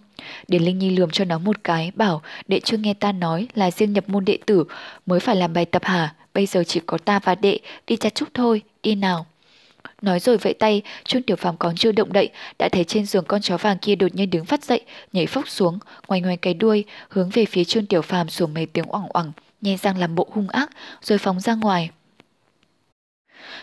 Điền Linh Nhi lườm cho nó một cái, bảo đệ chưa nghe ta nói là riêng nhập môn đệ tử mới phải làm bài tập hả? Bây giờ chỉ có ta và đệ đi chặt chút thôi, đi nào. Nói rồi vẫy tay, Trương Tiểu Phàm còn chưa động đậy, đã thấy trên giường con chó vàng kia đột nhiên đứng phát dậy, nhảy phốc xuống, ngoài ngoài cái đuôi, hướng về phía Trương Tiểu Phàm sủa mấy tiếng oẳng oẳng, nhe răng làm bộ hung ác, rồi phóng ra ngoài.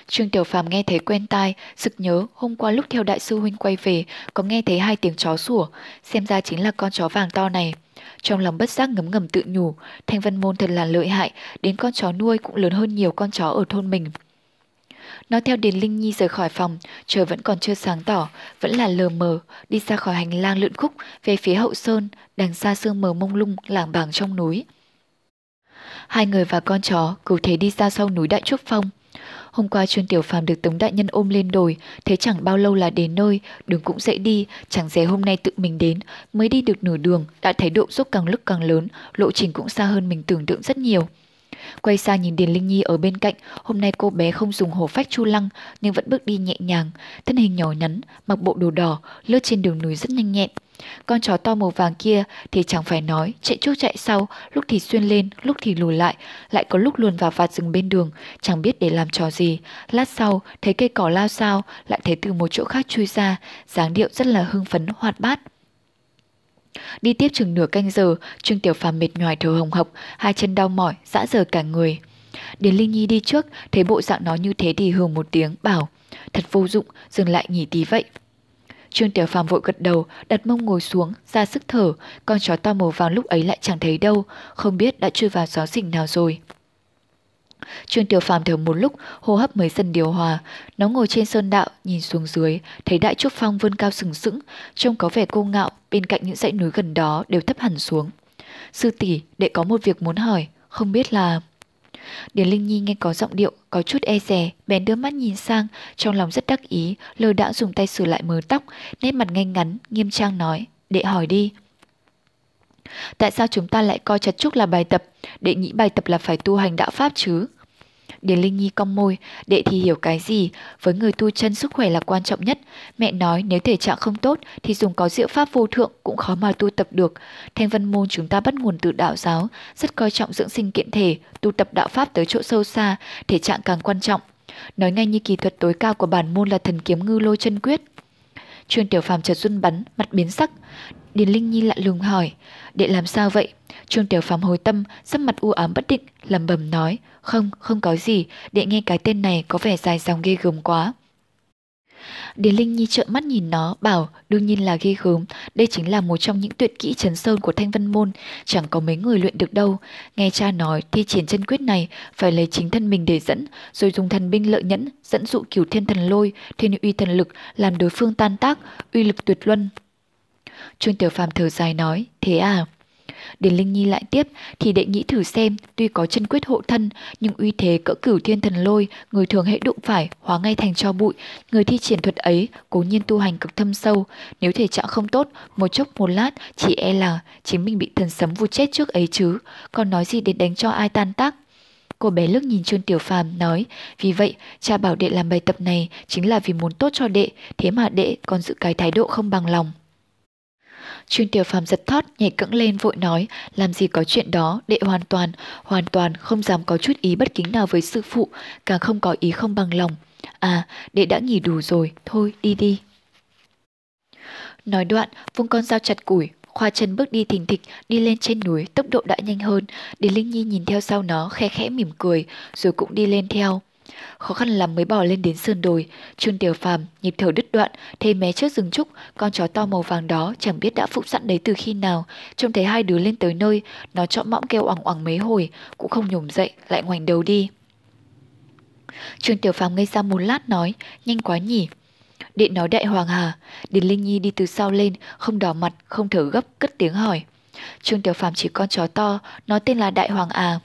Trương Tiểu Phàm nghe thấy quen tai, sực nhớ hôm qua lúc theo đại sư huynh quay về, có nghe thấy hai tiếng chó sủa, xem ra chính là con chó vàng to này. Trong lòng bất giác ngấm ngầm tự nhủ, Thanh Vân Môn thật là lợi hại, đến con chó nuôi cũng lớn hơn nhiều con chó ở thôn mình. Nó theo Điền Linh Nhi rời khỏi phòng, trời vẫn còn chưa sáng tỏ, vẫn là lờ mờ, đi ra khỏi hành lang lượn khúc về phía hậu sơn, đằng xa sương mờ mông lung lảng bảng trong núi. Hai người và con chó cứ thế đi ra sau núi Đại Trúc Phong. Hôm qua Trương Tiểu Phàm được Tống Đại Nhân ôm lên đồi, thế chẳng bao lâu là đến nơi, đường cũng dễ đi, chẳng dè hôm nay tự mình đến, mới đi được nửa đường, đã thấy độ dốc càng lúc càng lớn, lộ trình cũng xa hơn mình tưởng tượng rất nhiều. Quay sang nhìn Điền Linh Nhi ở bên cạnh, hôm nay cô bé không dùng hổ phách chu lăng nhưng vẫn bước đi nhẹ nhàng, thân hình nhỏ nhắn, mặc bộ đồ đỏ, lướt trên đường núi rất nhanh nhẹn. Con chó to màu vàng kia thì chẳng phải nói, chạy trước chạy sau, lúc thì xuyên lên, lúc thì lùi lại, lại có lúc luồn vào vạt rừng bên đường, chẳng biết để làm trò gì. Lát sau, thấy cây cỏ lao sao, lại thấy từ một chỗ khác chui ra, dáng điệu rất là hưng phấn, hoạt bát. Đi tiếp chừng nửa canh giờ, Trương Tiểu Phàm mệt nhoài thở hồng hộc, hai chân đau mỏi, dã rời cả người. Điền Linh Nhi đi trước, thấy bộ dạng nó như thế thì hừ một tiếng, bảo, thật vô dụng, dừng lại nghỉ tí vậy. Trương Tiểu Phàm vội gật đầu, đặt mông ngồi xuống, ra sức thở, con chó to màu vàng lúc ấy lại chẳng thấy đâu, không biết đã chui vào gió rình nào rồi. Trương Tiểu Phàm thở một lúc, hô hấp mới dần điều hòa. Nó ngồi trên sơn đạo, nhìn xuống dưới, thấy đại trúc phong vươn cao sừng sững, trông có vẻ cô ngạo, bên cạnh những dãy núi gần đó đều thấp hẳn xuống. Sư tỷ, đệ có một việc muốn hỏi, không biết là... Điền Linh Nhi nghe có giọng điệu, có chút e rè, bèn đưa mắt nhìn sang, trong lòng rất đắc ý, lơ đã dùng tay sửa lại mớ tóc, nét mặt ngay ngắn, nghiêm trang nói, đệ hỏi đi. Tại sao chúng ta lại coi chặt trúc là bài tập, đệ nghĩ bài tập là phải tu hành đạo pháp chứ? Điền Linh Nhi cong môi, đệ thì hiểu cái gì, với người tu chân sức khỏe là quan trọng nhất. Mẹ nói nếu thể trạng không tốt thì dùng có diệu pháp vô thượng cũng khó mà tu tập được. Thanh văn môn chúng ta bắt nguồn từ đạo giáo, rất coi trọng dưỡng sinh kiện thể, tu tập đạo pháp tới chỗ sâu xa, thể trạng càng quan trọng. Nói ngay như kỳ thuật tối cao của bản môn là thần kiếm ngư lôi chân quyết. Trương Tiểu Phàm chợt run bắn, mặt biến sắc. Điền Linh Nhi lạ lùng hỏi, đệ làm sao vậy? Trương Tiểu Phàm hồi tâm, sắc mặt u ám bất định, lầm bầm nói, không, không có gì, đệ nghe cái tên này có vẻ dài dòng ghê gớm quá. Điền Linh Nhi trợn mắt nhìn nó, bảo đương nhiên là ghê gớm, đây chính là một trong những tuyệt kỹ chấn sơn của Thanh Vân Môn, chẳng có mấy người luyện được đâu. Nghe cha nói thi triển chân quyết này phải lấy chính thân mình để dẫn, rồi dùng thần binh lợi nhẫn, dẫn dụ cửu thiên thần lôi, thiên uy thần lực, làm đối phương tan tác, uy lực tuyệt luân. Trương Tiểu Phàm thở dài nói, thế à? Điền Linh Nhi lại tiếp thì đệ nghĩ thử xem, tuy có chân quyết hộ thân, nhưng uy thế cỡ cửu thiên thần lôi, người thường hãy đụng phải, hóa ngay thành cho bụi, người thi triển thuật ấy, cố nhiên tu hành cực thâm sâu, nếu thể trạng không tốt, một chốc một lát, chỉ e là chính mình bị thần sấm vụt chết trước ấy chứ, còn nói gì để đánh cho ai tan tác. Cô bé lướt nhìn Trương Tiểu Phàm nói, vì vậy cha bảo đệ làm bài tập này chính là vì muốn tốt cho đệ, thế mà đệ còn giữ cái thái độ không bằng lòng. Trương Tiểu Phàm giật thót nhảy cẫng lên vội nói, làm gì có chuyện đó, đệ hoàn toàn, hoàn toàn không dám có chút ý bất kính nào với sư phụ, càng không có ý không bằng lòng. À, đệ đã nghỉ đủ rồi, thôi đi đi. Nói đoạn, vung con dao chặt củi, Khoa chân bước đi thình thịch, đi lên trên núi, tốc độ đã nhanh hơn. để Linh Nhi nhìn theo sau nó, khẽ khẽ mỉm cười, rồi cũng đi lên theo. Khó khăn lắm mới bỏ lên đến sườn đồi, Trương Tiểu Phàm nhịp thở đứt đoạn, thấy mé trước rừng trúc, con chó to màu vàng đó chẳng biết đã phục sẵn đấy từ khi nào. Trông thấy hai đứa lên tới nơi, nó chọn mõm kêu oằng oằng mấy hồi, cũng không nhổm dậy, lại ngoảnh đầu đi. Trương Tiểu Phàm ngây ra một lát nói, nhanh quá nhỉ, Điện nói đại hoàng hà, Điền Linh Nhi đi từ sau lên, không đỏ mặt, không thở gấp, cất tiếng hỏi. Trương Tiểu Phàm chỉ con chó to, nó tên là Đại Hoàng à.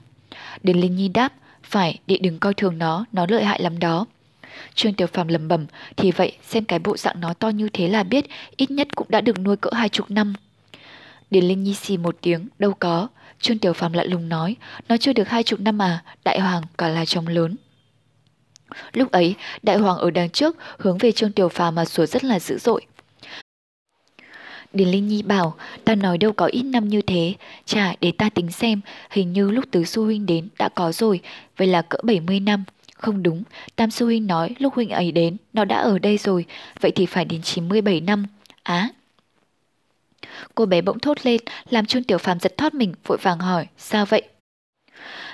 Điền Linh Nhi đáp, phải, đệ đừng coi thường nó, nó lợi hại lắm đó. Trương Tiểu Phàm lầm bẩm, thì vậy xem cái bộ dạng nó to như thế là biết, ít nhất cũng đã được nuôi cỡ hai chục năm. Điền Linh Nhi xì một tiếng, đâu có. Trương Tiểu Phàm lại lùng nói, nó chưa được hai chục năm à, Đại Hoàng cả là chồng lớn. Lúc ấy, đại hoàng ở đằng trước hướng về Trương Tiểu Phàm mà sủa rất là dữ dội. Điền Linh Nhi bảo, ta nói đâu có ít năm như thế, chả để ta tính xem, hình như lúc tứ sư huynh đến đã có rồi, vậy là cỡ 70 năm. Không đúng, Tam sư huynh nói lúc huynh ấy đến, nó đã ở đây rồi, vậy thì phải đến 97 năm. Á! Cô bé bỗng thốt lên, làm Trương Tiểu Phàm giật thót mình, vội vàng hỏi, sao vậy?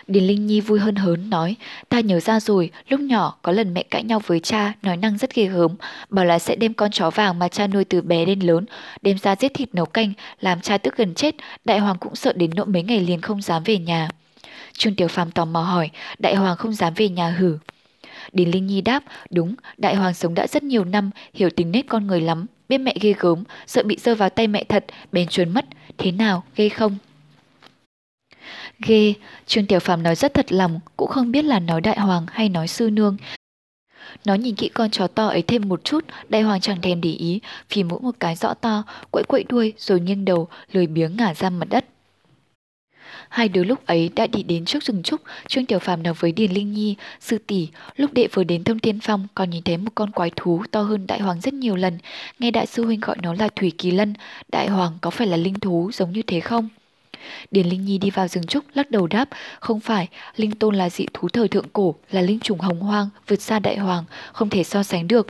Điền Linh Nhi vui hơn hớn nói, ta nhớ ra rồi, lúc nhỏ có lần mẹ cãi nhau với cha, nói năng rất ghê gớm, bảo là sẽ đem con chó vàng mà cha nuôi từ bé đến lớn, đem ra giết thịt nấu canh, làm cha tức gần chết, đại hoàng cũng sợ đến nỗi mấy ngày liền không dám về nhà. Trương Tiểu Phàm tò mò hỏi, đại hoàng không dám về nhà hử? Điền Linh Nhi đáp, đúng, đại hoàng sống đã rất nhiều năm, hiểu tính nết con người lắm, biết mẹ ghê gớm, sợ bị rơi vào tay mẹ thật, bèn trốn mất, thế nào, ghê không? Ghê, Trương Tiểu Phàm nói rất thật lòng, cũng không biết là nói đại hoàng hay nói sư nương. Nó nhìn kỹ con chó to ấy thêm một chút, đại hoàng chẳng thèm để ý, phì mũi một cái rõ to, quậy quậy đuôi rồi nghiêng đầu, lười biếng ngả ra mặt đất. Hai đứa lúc ấy đã đi đến trước rừng trúc, Trương Tiểu Phàm nói với Điền Linh Nhi, sư tỷ, lúc đệ vừa đến Thông Thiên Phong còn nhìn thấy một con quái thú to hơn Đại Hoàng rất nhiều lần, nghe đại sư huynh gọi nó là Thủy Kỳ Lân, Đại Hoàng có phải là linh thú giống như thế không? Điền Linh Nhi đi vào rừng trúc lắc đầu đáp, không phải, linh tôn là dị thú thời thượng cổ, là linh trùng hồng hoang, vượt xa đại hoàng, không thể so sánh được.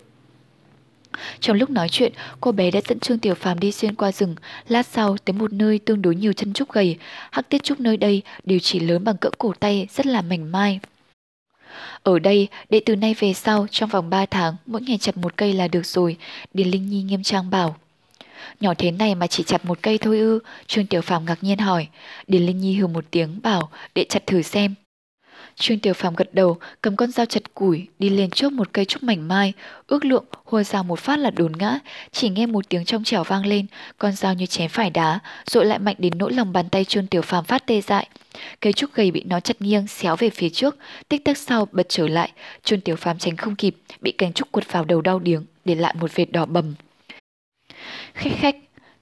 Trong lúc nói chuyện, cô bé đã dẫn Trương Tiểu Phàm đi xuyên qua rừng, lát sau tới một nơi tương đối nhiều chân trúc gầy, hắc tiết trúc nơi đây đều chỉ lớn bằng cỡ cổ tay, rất là mảnh mai. Ở đây, đệ từ nay về sau, trong vòng 3 tháng, mỗi ngày chặt một cây là được rồi, Điền Linh Nhi nghiêm trang bảo. Nhỏ thế này mà chỉ chặt một cây thôi ư? Trương Tiểu Phàm ngạc nhiên hỏi. Điền Linh Nhi hừ một tiếng bảo để chặt thử xem. Trương Tiểu Phàm gật đầu, cầm con dao chặt củi, đi lên trước một cây trúc mảnh mai, ước lượng hùa dao một phát là đốn ngã, chỉ nghe một tiếng trong trẻo vang lên, con dao như chém phải đá, rồi lại mạnh đến nỗi lòng bàn tay Trương Tiểu Phàm phát tê dại. Cây trúc gầy bị nó chặt nghiêng, xéo về phía trước, tích tắc sau bật trở lại, Trương Tiểu Phàm tránh không kịp, bị cành trúc quật vào đầu đau điếng, để lại một vệt đỏ bầm. Khách khách,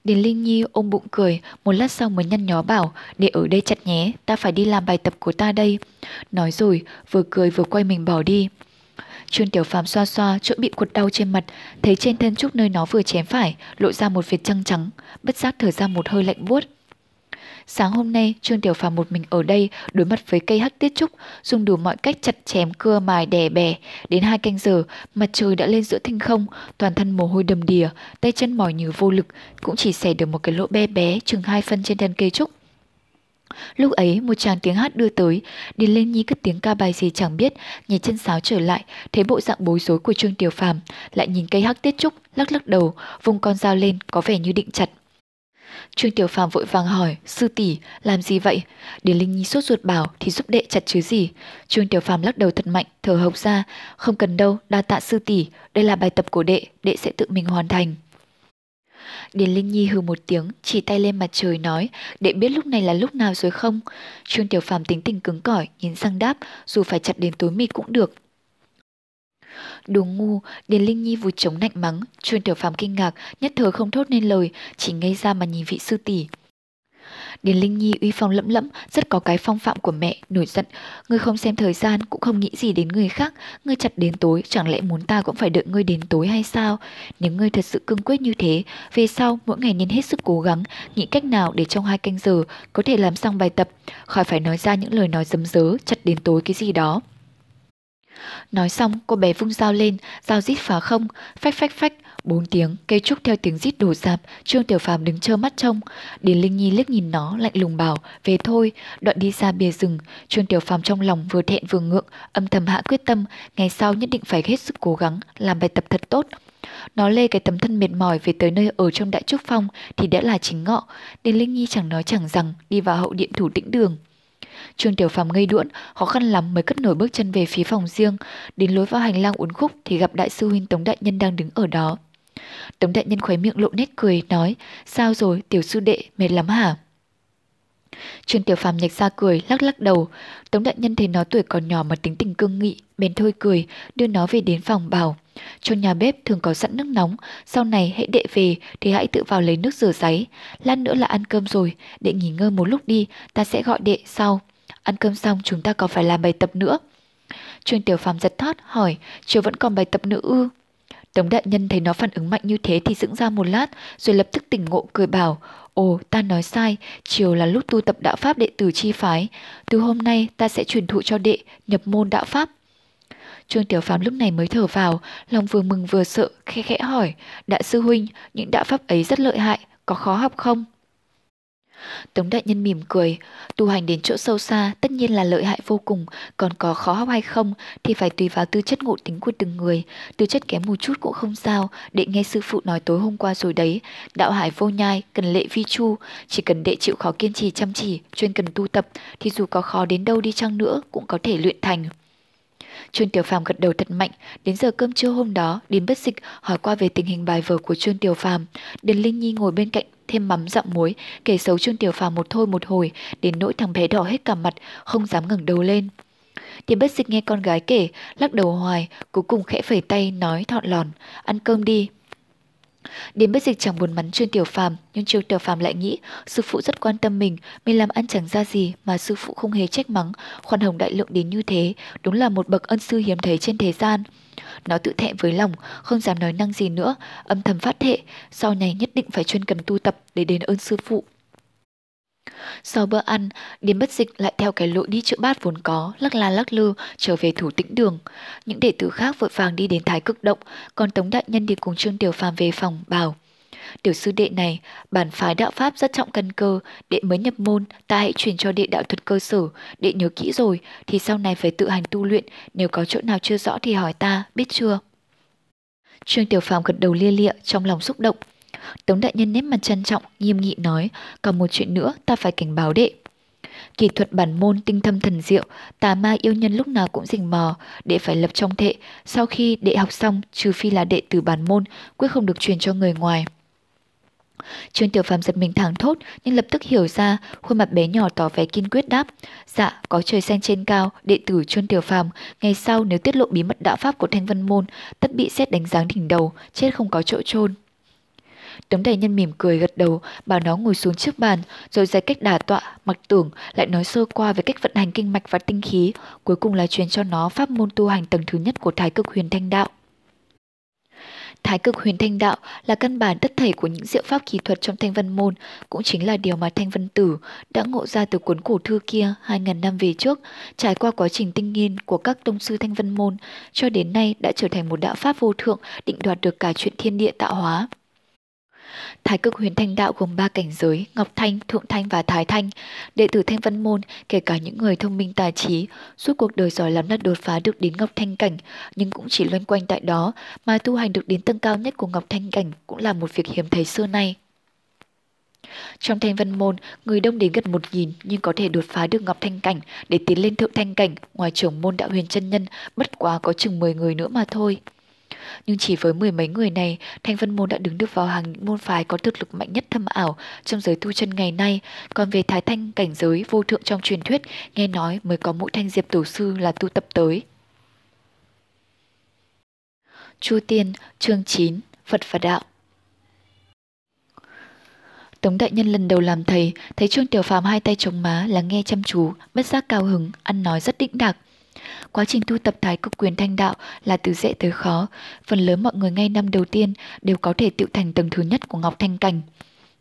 Điền Linh Nhi ôm bụng cười, một lát sau mới nhăn nhó bảo, để ở đây chặt nhé, ta phải đi làm bài tập của ta đây. Nói rồi, vừa cười vừa quay mình bỏ đi. Trương Tiểu Phàm xoa xoa chỗ bị quật đau trên mặt, thấy trên thân trúc nơi nó vừa chém phải, lộ ra một vệt trăng trắng, bất giác thở ra một hơi lạnh buốt. Sáng hôm nay, Trương Tiểu Phàm một mình ở đây, đối mặt với cây hắc tiết trúc, dùng đủ mọi cách chặt chém cưa mài đè bè. Đến hai canh giờ, mặt trời đã lên giữa thinh không, toàn thân mồ hôi đầm đìa, tay chân mỏi như vô lực, cũng chỉ xẻ được một cái lỗ bé bé chừng hai phân trên thân cây trúc. Lúc ấy một chàng tiếng hát đưa tới, Điền Lên Nhi cất tiếng ca bài gì chẳng biết, nhảy chân sáo trở lại, thấy bộ dạng bối rối của Trương Tiểu Phàm, lại nhìn cây hắc tiết trúc, lắc lắc đầu, vùng con dao lên, có vẻ như định chặt. Trương Tiểu Phàm vội vàng hỏi, sư tỷ làm gì vậy? Điền Linh Nhi sốt ruột bảo thì giúp đệ chặt chứ gì. Trương Tiểu Phàm lắc đầu thật mạnh, thở hộc ra, không cần đâu, đa tạ sư tỷ, đây là bài tập của đệ, đệ sẽ tự mình hoàn thành. Điền Linh Nhi hừ một tiếng, chỉ tay lên mặt trời nói, đệ biết lúc này là lúc nào rồi không? Trương Tiểu Phàm tính tình cứng cỏi, nhìn sang đáp, dù phải chặt đến tối mịt cũng được, Đồ ngu, Điền Linh Nhi vụt chống nạnh mắng, chuyên Tiểu Phàm kinh ngạc, nhất thời không thốt nên lời, chỉ ngây ra mà nhìn vị sư tỷ. Điền Linh Nhi uy phong lẫm lẫm, rất có cái phong phạm của mẹ, nổi giận. Ngươi không xem thời gian, cũng không nghĩ gì đến người khác. Ngươi chặt đến tối, chẳng lẽ muốn ta cũng phải đợi ngươi đến tối hay sao? Nếu ngươi thật sự cương quyết như thế, về sau mỗi ngày nên hết sức cố gắng, nghĩ cách nào để trong hai canh giờ có thể làm xong bài tập, khỏi phải nói ra những lời nói dấm dớ, chặt đến tối cái gì đó. Nói xong, cô bé vung dao lên, dao rít phá không, phách phách phách, bốn tiếng, cây trúc theo tiếng rít đổ dạp, Trương Tiểu Phàm đứng trơ mắt trông. Điền Linh Nhi liếc nhìn nó, lạnh lùng bảo, về thôi, đoạn đi ra bìa rừng. Trương Tiểu Phàm trong lòng vừa thẹn vừa ngượng, âm thầm hạ quyết tâm, ngày sau nhất định phải hết sức cố gắng, làm bài tập thật tốt. Nó lê cái tấm thân mệt mỏi về tới nơi ở trong đại trúc phong thì đã là chính ngọ. Điền Linh Nhi chẳng nói chẳng rằng đi vào hậu điện thủ tĩnh đường. Trương Tiểu Phàm ngây đuỗn, khó khăn lắm mới cất nổi bước chân về phía phòng riêng, đến lối vào hành lang uốn khúc thì gặp đại sư huynh Tống đại nhân đang đứng ở đó. Tống đại nhân khóe miệng lộ nét cười nói, sao rồi tiểu sư đệ, mệt lắm hả? Trương Tiểu Phàm nhạch ra cười, lắc lắc đầu. Tống đại nhân thấy nó tuổi còn nhỏ mà tính tình cương nghị, bèn thôi cười, đưa nó về đến phòng bảo. Trong nhà bếp thường có sẵn nước nóng, sau này hãy đệ về thì hãy tự vào lấy nước rửa giấy. Lát nữa là ăn cơm rồi, đệ nghỉ ngơi một lúc đi, ta sẽ gọi đệ sau. Ăn cơm xong chúng ta còn phải làm bài tập nữa. Trương Tiểu Phàm giật thót hỏi, chiều vẫn còn bài tập nữa ư? Tống đại nhân thấy nó phản ứng mạnh như thế thì sững ra một lát, rồi lập tức tỉnh ngộ cười bảo, Ồ, ta nói sai, chiều là lúc tu tập đạo Pháp đệ tử chi phái. Từ hôm nay ta sẽ truyền thụ cho đệ, nhập môn đạo Pháp. Trương Tiểu Phàm lúc này mới thở vào, lòng vừa mừng vừa sợ, khẽ khẽ hỏi, Đại sư huynh, những đạo Pháp ấy rất lợi hại, có khó học không? Tống đại nhân mỉm cười, tu hành đến chỗ sâu xa tất nhiên là lợi hại vô cùng, còn có khó học hay không thì phải tùy vào tư chất ngộ tính của từng người. Tư chất kém một chút cũng không sao, đệ nghe sư phụ nói tối hôm qua rồi đấy, đạo hải vô nhai, cần lệ vi chu, chỉ cần đệ chịu khó kiên trì chăm chỉ, chuyên cần tu tập thì dù có khó đến đâu đi chăng nữa cũng có thể luyện thành. Trương Tiểu Phàm gật đầu thật mạnh, đến giờ cơm trưa hôm đó, Điền Bất Dịch hỏi qua về tình hình bài vở của Trương Tiểu Phàm. Điền Linh Nhi ngồi bên cạnh thêm mắm dặm muối, kể xấu Trương Tiểu Phàm một thôi một hồi, đến nỗi thằng bé đỏ hết cả mặt, không dám ngẩng đầu lên. Điền Bất Dịch nghe con gái kể, lắc đầu hoài, cuối cùng khẽ phẩy tay nói thọn lòn, ăn cơm đi đến bất dịch chẳng buồn mắn chuyên Tiểu Phàm, nhưng Trương Tiểu Phàm lại nghĩ sư phụ rất quan tâm mình, mình làm ăn chẳng ra gì mà sư phụ không hề trách mắng, khoan hồng đại lượng đến như thế, đúng là một bậc ân sư hiếm thấy trên thế gian. Nó tự thẹn với lòng, không dám nói năng gì nữa, âm thầm phát thệ, sau này nhất định phải chuyên cần tu tập để đền ơn sư phụ. Sau bữa ăn, Điếm bất dịch lại theo cái lối đi chữa bát vốn có, lắc la lắc lư, trở về thủ tĩnh đường. Những đệ tử khác vội vàng đi đến thái cực động, còn Tống Đại Nhân đi cùng Trương Tiểu Phàm về phòng, bảo. Tiểu sư đệ này, bản phái đạo Pháp rất trọng căn cơ, đệ mới nhập môn, ta hãy truyền cho đệ đạo thuật cơ sở, đệ nhớ kỹ rồi, thì sau này phải tự hành tu luyện, nếu có chỗ nào chưa rõ thì hỏi ta, biết chưa? Trương Tiểu Phàm gật đầu lia lịa, trong lòng xúc động. Tống đại nhân nét mặt trân trọng, nghiêm nghị nói, còn một chuyện nữa ta phải cảnh báo đệ. Kỳ thuật bản môn tinh thâm thần diệu, tà ma yêu nhân lúc nào cũng rình mò, đệ phải lập trong thệ, sau khi đệ học xong, trừ phi là đệ tử bản môn, quyết không được truyền cho người ngoài. Trương Tiểu Phàm giật mình thẳng thốt nhưng lập tức hiểu ra, khuôn mặt bé nhỏ tỏ vẻ kiên quyết đáp: "Dạ, có trời xanh trên cao, đệ tử Trương Tiểu Phàm, ngày sau nếu tiết lộ bí mật đạo pháp của Thanh Vân môn, tất bị xét đánh giáng đỉnh đầu, chết không có chỗ chôn." Đống đại nhân mỉm cười gật đầu, bảo nó ngồi xuống trước bàn, rồi giải cách đả tọa, mặc tưởng, lại nói sơ qua về cách vận hành kinh mạch và tinh khí, cuối cùng là truyền cho nó pháp môn tu hành tầng thứ nhất của thái cực huyền thanh đạo. Thái cực huyền thanh đạo là căn bản tất thảy của những diệu pháp kỹ thuật trong thanh văn môn, cũng chính là điều mà thanh văn tử đã ngộ ra từ cuốn cổ thư kia 2.000 năm về trước, trải qua quá trình tinh nghiên của các tông sư thanh văn môn, cho đến nay đã trở thành một đạo pháp vô thượng định đoạt được cả chuyện thiên địa tạo hóa. Thái cực huyền thanh đạo gồm ba cảnh giới, Ngọc Thanh, Thượng Thanh và Thái Thanh. Đệ tử Thanh Văn Môn, kể cả những người thông minh tài trí, suốt cuộc đời giỏi lắm là đột phá được đến Ngọc Thanh cảnh, nhưng cũng chỉ loanh quanh tại đó, mà tu hành được đến tầng cao nhất của Ngọc Thanh cảnh cũng là một việc hiếm thấy xưa nay. Trong thanh văn môn, người đông đến gần một nghìn nhưng có thể đột phá được Ngọc Thanh Cảnh để tiến lên thượng thanh cảnh, ngoài trưởng môn đạo huyền chân nhân, bất quá có chừng 10 người nữa mà thôi. Nhưng chỉ với mười mấy người này, Thanh Vân Môn đã đứng được vào hàng những môn phái có thực lực mạnh nhất thâm ảo trong giới tu chân ngày nay. Còn về Thái Thanh cảnh giới vô thượng trong truyền thuyết, nghe nói mới có mỗi thanh diệp tổ sư là tu tập tới. Chu Tiên, chương 9, Phật và Đạo Tống đại nhân lần đầu làm thầy, thấy Trương Tiểu Phàm hai tay chống má là nghe chăm chú, bất giác cao hứng, ăn nói rất đĩnh đạc. Quá trình tu tập thái cực quyền thanh đạo là từ dễ tới khó, phần lớn mọi người ngay năm đầu tiên đều có thể tự thành tầng thứ nhất của Ngọc Thanh Cảnh.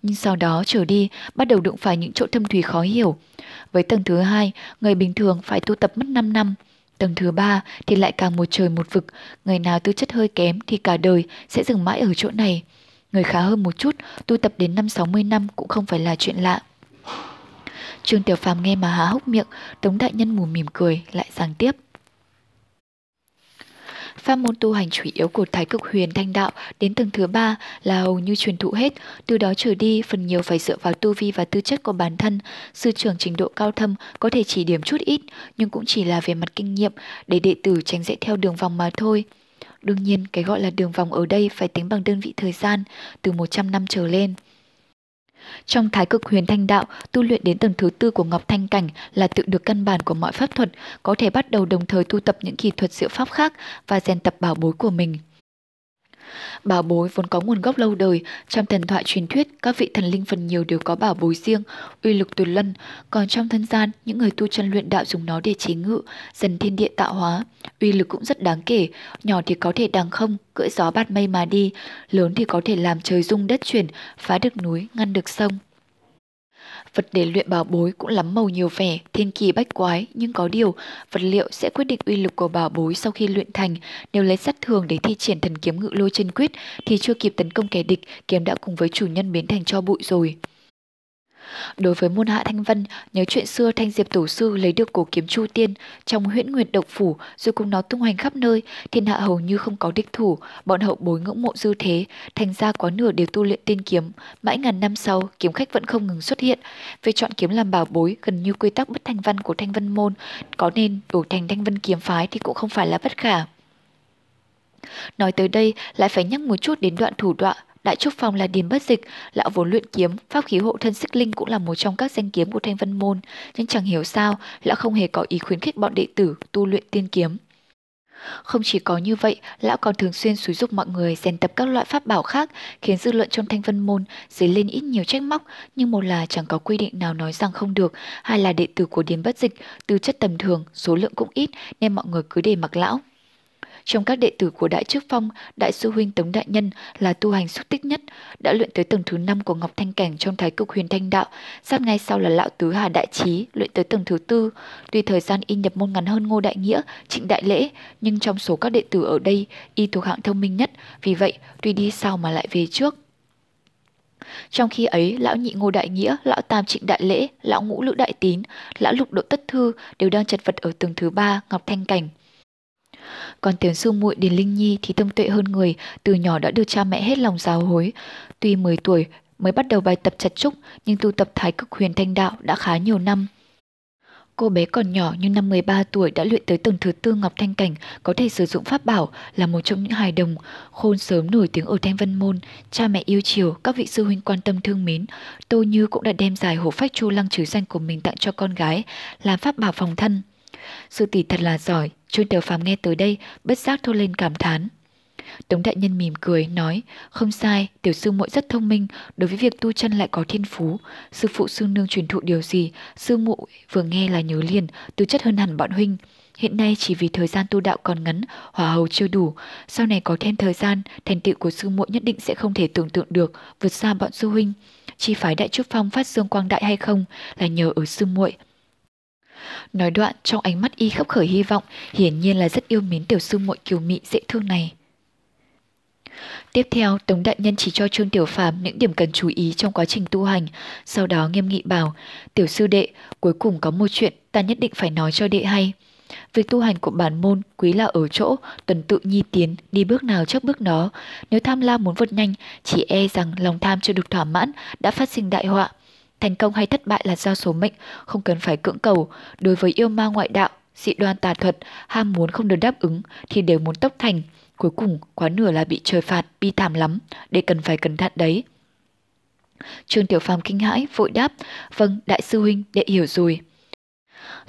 Nhưng sau đó trở đi, bắt đầu đụng phải những chỗ thâm thủy khó hiểu. Với tầng thứ hai, người bình thường phải tu tập mất 5 năm. Tầng thứ ba thì lại càng một trời một vực, người nào tư chất hơi kém thì cả đời sẽ dừng mãi ở chỗ này. Người khá hơn một chút, tu tập đến năm 60 năm cũng không phải là chuyện lạ. Trương Tiểu Phàm nghe mà há hốc miệng, Tống Đại Nhân mù mỉm cười, lại giảng tiếp. Pháp môn tu hành chủ yếu của Thái Cực Huyền Thanh Đạo đến tầng thứ ba là hầu như truyền thụ hết, từ đó trở đi phần nhiều phải dựa vào tu vi và tư chất của bản thân. Sư trưởng trình độ cao thâm có thể chỉ điểm chút ít, nhưng cũng chỉ là về mặt kinh nghiệm để đệ tử tránh dễ theo đường vòng mà thôi. Đương nhiên, cái gọi là đường vòng ở đây phải tính bằng đơn vị thời gian, từ 100 năm trở lên. Trong thái cực huyền thanh đạo, tu luyện đến tầng thứ tư của Ngọc Thanh Cảnh là tự được căn bản của mọi pháp thuật, có thể bắt đầu đồng thời tu tập những kỳ thuật diệu pháp khác và rèn tập bảo bối của mình. Bảo bối vốn có nguồn gốc lâu đời, trong thần thoại truyền thuyết, các vị thần linh phần nhiều đều có bảo bối riêng, uy lực tuyệt luân, còn trong thân gian, những người tu chân luyện đạo dùng nó để chế ngự, dần thiên địa tạo hóa, uy lực cũng rất đáng kể, nhỏ thì có thể đằng không, cưỡi gió bát mây mà đi, lớn thì có thể làm trời rung đất chuyển, phá được núi, ngăn được sông. Vật để luyện bảo bối cũng lắm màu nhiều vẻ, thiên kỳ bách quái, nhưng có điều, vật liệu sẽ quyết định uy lực của bảo bối sau khi luyện thành. Nếu lấy sắt thường để thi triển thần kiếm ngự lôi chân quyết, thì chưa kịp tấn công kẻ địch, kiếm đã cùng với chủ nhân biến thành cho bụi rồi. Đối với môn hạ Thanh Vân, nhớ chuyện xưa Thanh Diệp Tổ Sư lấy được cổ kiếm Chu Tiên trong huyễn nguyệt độc phủ rồi cùng nó tung hoành khắp nơi, thiên hạ hầu như không có địch thủ, bọn hậu bối ngưỡng mộ dư thế, thành ra quá nửa đều tu luyện tiên kiếm. Mãi ngàn năm sau, kiếm khách vẫn không ngừng xuất hiện. Về chọn kiếm làm bảo bối, gần như quy tắc bất thanh văn của Thanh Vân môn, có nên đổi thành Thanh Vân kiếm phái thì cũng không phải là bất khả. Nói tới đây lại phải nhắc một chút đến đoạn thủ đoạn Đại Trúc Phong là điền bất dịch, lão vốn luyện kiếm, pháp khí hộ thân xích linh cũng là một trong các danh kiếm của Thanh Vân Môn, nhưng chẳng hiểu sao, lão không hề có ý khuyến khích bọn đệ tử tu luyện tiên kiếm. Không chỉ có như vậy, lão còn thường xuyên xúi dục mọi người rèn tập các loại pháp bảo khác, khiến dư luận trong thanh vân môn dấy lên ít nhiều trách móc, nhưng một là chẳng có quy định nào nói rằng không được, hai là đệ tử của Điền Bất Dịch, tư chất tầm thường, số lượng cũng ít, nên mọi người cứ để mặc lão. Trong các đệ tử của Đại Trước Phong, Đại sư huynh Tống Đại Nhân là tu hành xúc tích nhất, đã luyện tới tầng thứ 5 của Ngọc Thanh Cảnh trong Thái Cực Huyền Thanh Đạo, sát ngay sau là Lão Tứ Hà Đại Trí luyện tới tầng thứ tư. Tuy thời gian y nhập môn ngắn hơn Ngô Đại Nghĩa, Trịnh Đại Lễ, nhưng trong số các đệ tử ở đây, y thuộc hạng thông minh nhất, vì vậy tuy đi sau mà lại về trước. Trong khi ấy, lão nhị Ngô Đại Nghĩa, lão tam Trịnh Đại Lễ, lão ngũ Lữ Đại Tín, lão lục Độ Tất Thư đều đang chật vật ở tầng thứ ba Ngọc Thanh Cảnh. Còn tiểu sư muội Điền Linh Nhi thì thông tuệ hơn người, từ nhỏ đã được cha mẹ hết lòng giáo hối. Tuy 10 tuổi mới bắt đầu bài tập chặt trúc, nhưng tu tập thái cực huyền thanh đạo đã khá nhiều năm. Cô bé còn nhỏ nhưng năm 13 tuổi đã luyện tới tầng thứ tư Ngọc Thanh Cảnh, có thể sử dụng pháp bảo là một trong những hài đồng khôn sớm nổi tiếng ở Thanh Vân Môn. Cha mẹ yêu chiều, các vị sư huynh quan tâm thương mến. Tô Như cũng đã đem giải hổ phách chu lăng trừ danh của mình tặng cho con gái, làm pháp bảo phòng thân. Sư tỷ thật là giỏi, Chu Tiểu Phàm nghe tới đây, bất giác thốt lên cảm thán. Tống đại nhân mỉm cười, nói, không sai, tiểu sư muội rất thông minh, đối với việc tu chân lại có thiên phú. Sư phụ sư nương truyền thụ điều gì, sư muội vừa nghe là nhớ liền, tư chất hơn hẳn bọn huynh. Hiện nay chỉ vì thời gian tu đạo còn ngắn, hỏa hầu chưa đủ, sau này có thêm thời gian, thành tựu của sư muội nhất định sẽ không thể tưởng tượng được, vượt xa bọn sư huynh. Chi phái đại trúc phong phát dương quang đại hay không là nhờ ở sư muội, Nói đoạn trong ánh mắt y khắp khởi hy vọng, hiển nhiên là rất yêu mến tiểu sư muội kiều mị dễ thương này. Tiếp theo, Tống Đại Nhân chỉ cho Trương Tiểu Phàm những điểm cần chú ý trong quá trình tu hành, sau đó nghiêm nghị bảo, tiểu sư đệ, cuối cùng có một chuyện ta nhất định phải nói cho đệ hay. Việc tu hành của bản môn quý là ở chỗ tuần tự nhi tiến, đi bước nào trước bước đó. Nếu tham lam muốn vượt nhanh, chỉ e rằng lòng tham chưa được thỏa mãn đã phát sinh đại họa. Thành công hay thất bại là do số mệnh, không cần phải cưỡng cầu. Đối với yêu ma ngoại đạo, dị đoan tà thuật, ham muốn không được đáp ứng thì đều muốn tốc thành. Cuối cùng, quá nửa là bị trời phạt, bi thảm lắm, để cần phải cẩn thận đấy. Trương Tiểu Phàm kinh hãi, vội đáp, vâng, đại sư huynh, đệ hiểu rồi.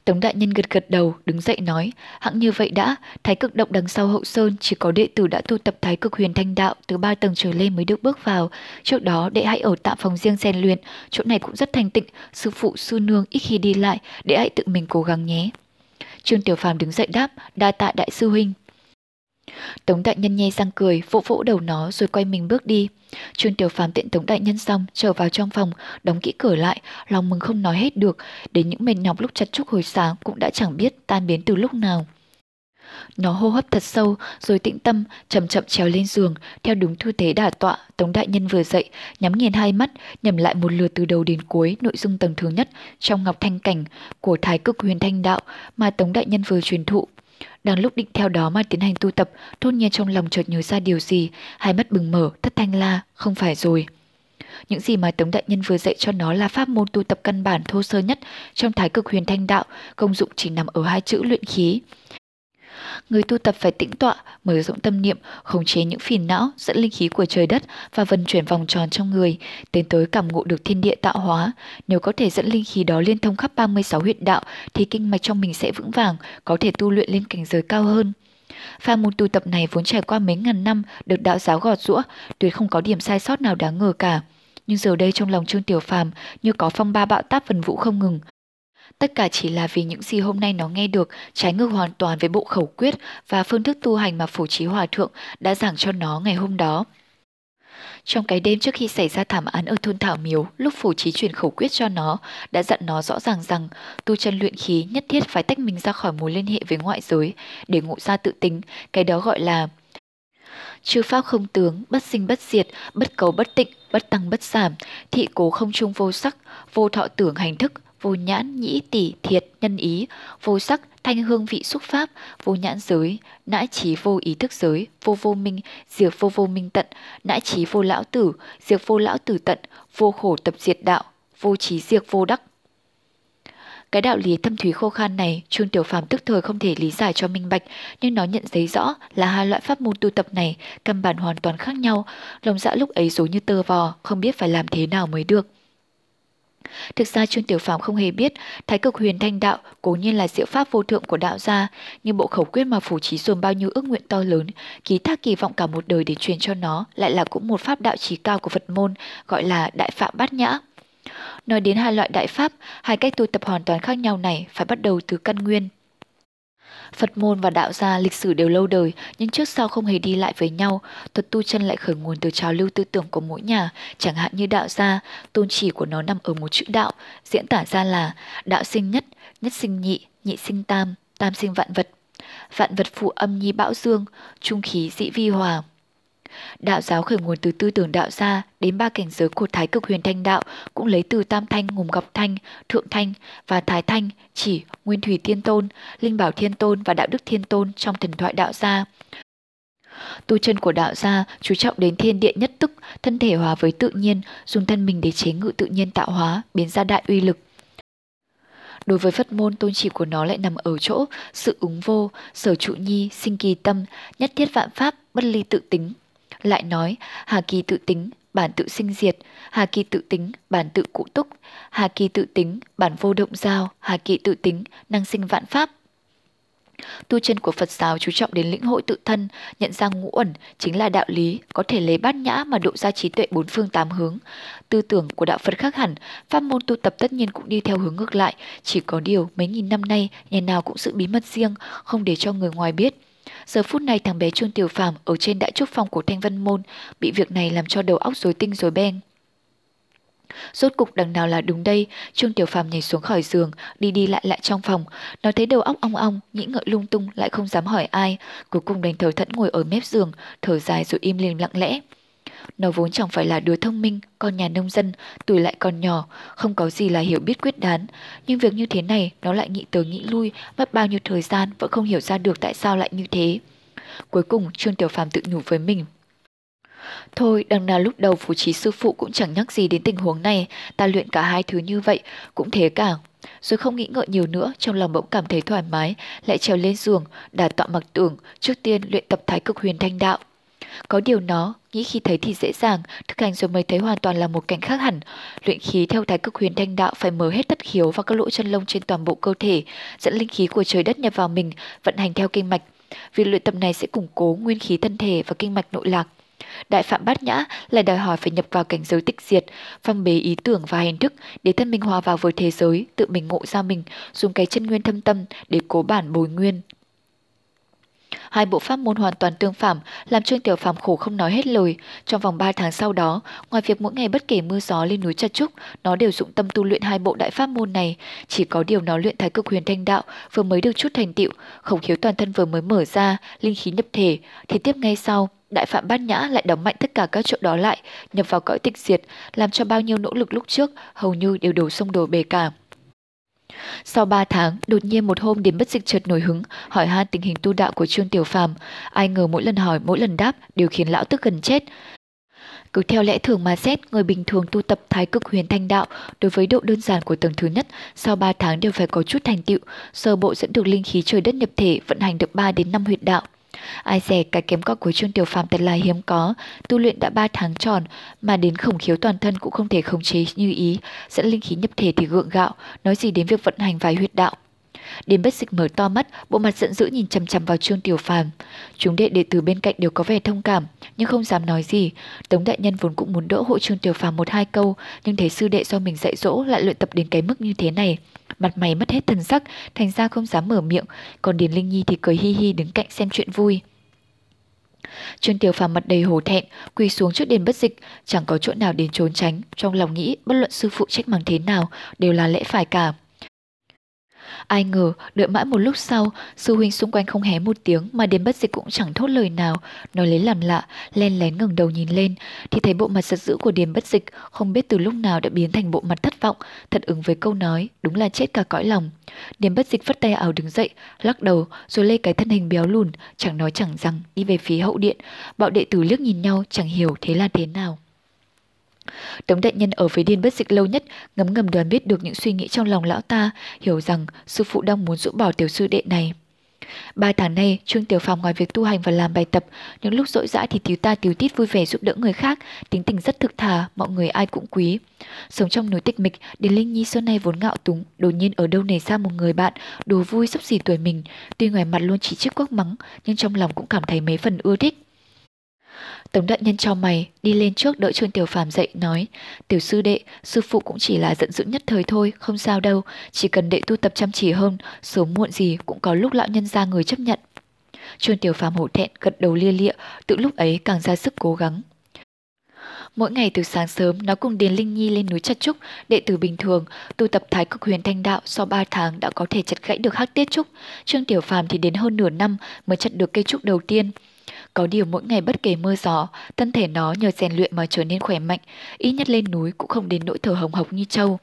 Tống đại nhân gật gật đầu, đứng dậy nói, hẳn như vậy đã, thái cực động đằng sau hậu sơn chỉ có đệ tử đã tu tập thái cực huyền thanh đạo từ ba tầng trở lên mới được bước vào. Trước đó đệ hãy ở tạm phòng riêng rèn luyện, chỗ này cũng rất thanh tịnh, sư phụ sư nương ít khi đi lại, đệ hãy tự mình cố gắng nhé. Trương Tiểu Phàm đứng dậy đáp, đa tạ đại sư huynh. Tống đại nhân nhe răng cười, vỗ vỗ đầu nó rồi quay mình bước đi. Trương Tiểu Phàm tiện Tống đại nhân xong, trở vào trong phòng, đóng kỹ cửa lại, lòng mừng không nói hết được, đến những mệt nhọc lúc chặt chúc hồi sáng cũng đã chẳng biết tan biến từ lúc nào. Nó hô hấp thật sâu, rồi tĩnh tâm, chậm chậm trèo lên giường, theo đúng thư thế đả tọa, Tống Đại Nhân vừa dậy, nhắm nghiền hai mắt, nhầm lại một lượt từ đầu đến cuối nội dung tầng thứ nhất trong Ngọc Thanh Cảnh của Thái Cực Huyền Thanh Đạo mà Tống Đại Nhân vừa truyền thụ. Đang lúc định theo đó mà tiến hành tu tập, thôn nhiên trong lòng chợt nhớ ra điều gì, hai mắt bừng mở, thất thanh la, không phải rồi. Những gì mà Tống Đại Nhân vừa dạy cho nó là pháp môn tu tập căn bản thô sơ nhất trong thái cực huyền thanh đạo, công dụng chỉ nằm ở hai chữ luyện khí. Người tu tập phải tĩnh tọa, mở rộng tâm niệm, khống chế những phiền não, dẫn linh khí của trời đất và vận chuyển vòng tròn trong người, tiến tới cảm ngộ được thiên địa tạo hóa. Nếu có thể dẫn linh khí đó liên thông khắp 36 huyệt đạo thì kinh mạch trong mình sẽ vững vàng, có thể tu luyện lên cảnh giới cao hơn. Pha môn tu tập này vốn trải qua mấy ngàn năm, được đạo giáo gọt rũa, tuyệt không có điểm sai sót nào đáng ngờ cả. Nhưng giờ đây trong lòng Trương Tiểu Phàm như có phong ba bạo táp vần vũ không ngừng, Tất cả chỉ là vì những gì hôm nay nó nghe được trái ngược hoàn toàn với bộ khẩu quyết và phương thức tu hành mà Phổ Trí Hòa Thượng đã giảng cho nó ngày hôm đó. Trong cái đêm trước khi xảy ra thảm án ở thôn Thảo Miếu, lúc Phổ Trí truyền khẩu quyết cho nó, đã dặn nó rõ ràng rằng tu chân luyện khí nhất thiết phải tách mình ra khỏi mối liên hệ với ngoại giới để ngộ ra tự tính, cái đó gọi là chư pháp không tướng, bất sinh bất diệt, bất cầu bất tịnh, bất tăng bất giảm, thị cố không trung vô sắc, vô thọ tưởng hành thức, vô nhãn nhĩ tỷ thiệt nhân ý, vô sắc thanh hương vị xúc pháp, vô nhãn giới, nãi trí vô ý thức giới, vô vô minh, diệt vô vô minh tận, nãi trí vô lão tử, diệt vô lão tử tận, vô khổ tập diệt đạo, vô trí diệt vô đắc. Cái đạo lý thâm thúy khô khan này, Trương Tiểu Phàm tức thời không thể lý giải cho minh bạch, nhưng nó nhận thấy rõ là hai loại pháp môn tu tập này căn bản hoàn toàn khác nhau. Lòng dạ lúc ấy dối như tơ vò, không biết phải làm thế nào mới được. Thực ra Trương Tiểu Phàm không hề biết Thái cực huyền thanh đạo cố nhiên là diệu pháp vô thượng của đạo gia, nhưng bộ khẩu quyết mà phủ trí dồn bao nhiêu ước nguyện to lớn, ký thác kỳ vọng cả một đời để truyền cho nó lại là cũng một pháp đạo trí cao của Phật môn, gọi là đại phạm bát nhã. Nói đến hai loại đại pháp, hai cách tu tập hoàn toàn khác nhau này phải bắt đầu từ căn nguyên. Phật môn và đạo gia lịch sử đều lâu đời, nhưng trước sau không hề đi lại với nhau. Thuật tu chân lại khởi nguồn từ trào lưu tư tưởng của mỗi nhà, chẳng hạn như đạo gia, tôn chỉ của nó nằm ở một chữ đạo, diễn tả ra là đạo sinh nhất, nhất sinh nhị, nhị sinh tam, tam sinh vạn vật. Vạn vật phụ âm nhi bão dương, trung khí dị vi hòa. Đạo giáo khởi nguồn từ tư tưởng đạo gia đến ba cảnh giới của Thái cực huyền thanh đạo cũng lấy từ Tam Thanh gồm Ngọc Thanh, Thượng Thanh và Thái Thanh chỉ Nguyên Thủy Thiên Tôn, Linh Bảo Thiên Tôn và Đạo Đức Thiên Tôn trong thần thoại đạo gia. Tu chân của đạo gia chú trọng đến thiên địa nhất tức, thân thể hòa với tự nhiên, dùng thân mình để chế ngự tự nhiên tạo hóa, biến ra đại uy lực. Đối với Phật môn tôn chỉ của nó lại nằm ở chỗ sự ứng vô, sở trụ nhi, sinh kỳ tâm, nhất thiết vạn pháp, bất ly tự tính, lại nói, Hà Kỳ tự tính, bản tự sinh diệt, Hà Kỳ tự tính, bản tự cụ túc, Hà Kỳ tự tính, bản vô động giao, Hà Kỳ tự tính, năng sinh vạn pháp. Tu chân của Phật giáo chú trọng đến lĩnh hội tự thân, nhận ra ngũ ẩn chính là đạo lý, có thể lấy bát nhã mà độ ra trí tuệ bốn phương tám hướng. Tư tưởng của đạo Phật khác hẳn, pháp môn tu tập tất nhiên cũng đi theo hướng ngược lại, chỉ có điều mấy nghìn năm nay nhà nào cũng sự bí mật riêng, không để cho người ngoài biết. Giờ phút này thằng bé Trương Tiểu Phàm ở trên đại trúc phòng của Thanh Văn Môn bị việc này làm cho đầu óc rối tinh rối beng. Rốt cục đằng nào là đúng đây, Trương Tiểu Phàm nhảy xuống khỏi giường, đi đi lại lại trong phòng, nó thấy đầu óc ong ong, nghĩ ngợi lung tung lại không dám hỏi ai, cuối cùng đành thở thẫn ngồi ở mép giường, thở dài rồi im lìm lặng lẽ. Nó vốn chẳng phải là đứa thông minh, con nhà nông dân, tuổi lại còn nhỏ, không có gì là hiểu biết quyết đoán. Nhưng việc như thế này nó lại nghĩ tới nghĩ lui, mất bao nhiêu thời gian vẫn không hiểu ra được tại sao lại như thế. Cuối cùng Trương Tiểu Phàm tự nhủ với mình. Thôi, đằng nào lúc đầu phú trí sư phụ cũng chẳng nhắc gì đến tình huống này, ta luyện cả hai thứ như vậy, cũng thế cả. Rồi không nghĩ ngợi nhiều nữa, trong lòng bỗng cảm thấy thoải mái, lại trèo lên giường, đà tọa mặc tưởng, trước tiên luyện tập thái cực huyền thanh đạo. Có điều nó, nghĩ khi thấy thì dễ dàng, thực hành rồi mới thấy hoàn toàn là một cảnh khác hẳn. Luyện khí theo thái cực huyền thanh đạo phải mở hết tất khiếu và các lỗ chân lông trên toàn bộ cơ thể, dẫn linh khí của trời đất nhập vào mình, vận hành theo kinh mạch. Việc luyện tập này sẽ củng cố nguyên khí thân thể và kinh mạch nội lạc. Đại phạm bát nhã lại đòi hỏi phải nhập vào cảnh giới tịch diệt, phong bế ý tưởng và hành thức để thân mình hòa vào với thế giới, tự mình ngộ ra mình, dùng cái chân nguyên thâm tâm để cố bản bồi nguyên, Hai bộ pháp môn hoàn toàn tương phản, làm Trương Tiểu Phàm khổ không nói hết lời. Trong vòng 3 tháng sau đó, ngoài việc mỗi ngày bất kể mưa gió lên núi chặt trúc, nó đều dụng tâm tu luyện hai bộ đại pháp môn này. Chỉ có điều nó luyện thái cực huyền thanh đạo vừa mới được chút thành tựu, khổng khiếu toàn thân vừa mới mở ra, linh khí nhập thể, thì tiếp ngay sau, Đại Phạm Bát Nhã lại đóng mạnh tất cả các chỗ đó lại, nhập vào cõi tịch diệt, làm cho bao nhiêu nỗ lực lúc trước hầu như đều đổ sông đổ bể cả. Sau 3 tháng, đột nhiên một hôm đến bất dịch chợt nổi hứng, hỏi han tình hình tu đạo của Trương Tiểu Phàm. Ai ngờ mỗi lần hỏi, mỗi lần đáp đều khiến lão tức gần chết. Cứ theo lẽ thường mà xét, người bình thường tu tập thái cực huyền thanh đạo đối với độ đơn giản của tầng thứ nhất, sau 3 tháng đều phải có chút thành tựu, sơ bộ dẫn được linh khí trời đất nhập thể vận hành được 3 đến 5 huyệt đạo. Ai dè cái kém cỏi của Trương Tiểu Phàm thật là hiếm có, tu luyện đã 3 tháng tròn mà đến khổng khiếu toàn thân cũng không thể khống chế như ý, dẫn linh khí nhập thể thì gượng gạo, nói gì đến việc vận hành vài huyệt đạo. Điền bất dịch mở to mắt, bộ mặt giận dữ nhìn chằm chằm vào Trương Tiểu Phàm. Chúng đệ đệ tử bên cạnh đều có vẻ thông cảm, nhưng không dám nói gì. Tống đại nhân vốn cũng muốn đỡ hộ Trương Tiểu Phàm một hai câu, nhưng thấy sư đệ do mình dạy dỗ lại luyện tập đến cái mức như thế này, mặt mày mất hết thần sắc, thành ra không dám mở miệng, còn Điền Linh Nhi thì cười hi hi đứng cạnh xem chuyện vui. Trương Tiểu Phàm mặt đầy hổ thẹn, quỳ xuống trước đền bất dịch, chẳng có chỗ nào đến trốn tránh, trong lòng nghĩ bất luận sư phụ trách mắng thế nào đều là lẽ phải cả. Ai ngờ, đợi mãi một lúc sau, sư huynh xung quanh không hé một tiếng mà đến bất dịch cũng chẳng thốt lời nào. Nói lấy làm lạ, len lén ngẩng đầu nhìn lên, thì thấy bộ mặt giật dữ của điềm bất dịch không biết từ lúc nào đã biến thành bộ mặt thất vọng, thật ứng với câu nói, đúng là chết cả cõi lòng. Điềm bất dịch vất tay ảo đứng dậy, lắc đầu, rồi lê cái thân hình béo lùn, chẳng nói chẳng rằng, đi về phía hậu điện. Bạo đệ tử liếc nhìn nhau, chẳng hiểu thế là thế nào. Tống đại nhân ở với điên bất dịch lâu nhất, ngấm ngầm đoán biết được những suy nghĩ trong lòng lão ta, hiểu rằng sư phụ đang muốn rũ bỏ tiểu sư đệ này. Ba tháng nay, Trương Tiểu Phàm ngoài việc tu hành và làm bài tập, những lúc rỗi rã thì tiểu ta tiểu tít vui vẻ giúp đỡ người khác, tính tình rất thực thà, mọi người ai cũng quý. Sống trong núi tịch mịch, Điền Linh Nhi xưa nay vốn ngạo túng, đột nhiên ở đâu nảy ra một người bạn, đồ vui sắp xỉ tuổi mình, tuy ngoài mặt luôn chỉ trích quắc mắng, nhưng trong lòng cũng cảm thấy mấy phần ưa thích. Tống đại nhân cho mày, đi lên trước đỡ Trương Tiểu Phàm dậy nói, tiểu sư đệ, sư phụ cũng chỉ là giận dữ nhất thời thôi, không sao đâu, chỉ cần đệ tu tập chăm chỉ hơn, sớm muộn gì cũng có lúc lão nhân ra người chấp nhận. Trương Tiểu Phàm hổ thẹn gật đầu lia lịa, tự lúc ấy càng ra sức cố gắng. Mỗi ngày từ sáng sớm, nó cùng Điền Linh Nhi lên núi chặt trúc, đệ tử bình thường, tu tập thái cực huyền thanh đạo sau 3 tháng đã có thể chặt gãy được hắc tiết trúc. Trương Tiểu Phàm thì đến hơn nửa năm mới chặt được cây trúc đầu tiên. Có điều mỗi ngày bất kể mưa gió, thân thể nó nhờ rèn luyện mà trở nên khỏe mạnh, ít nhất lên núi cũng không đến nỗi thở hồng hộc như trâu.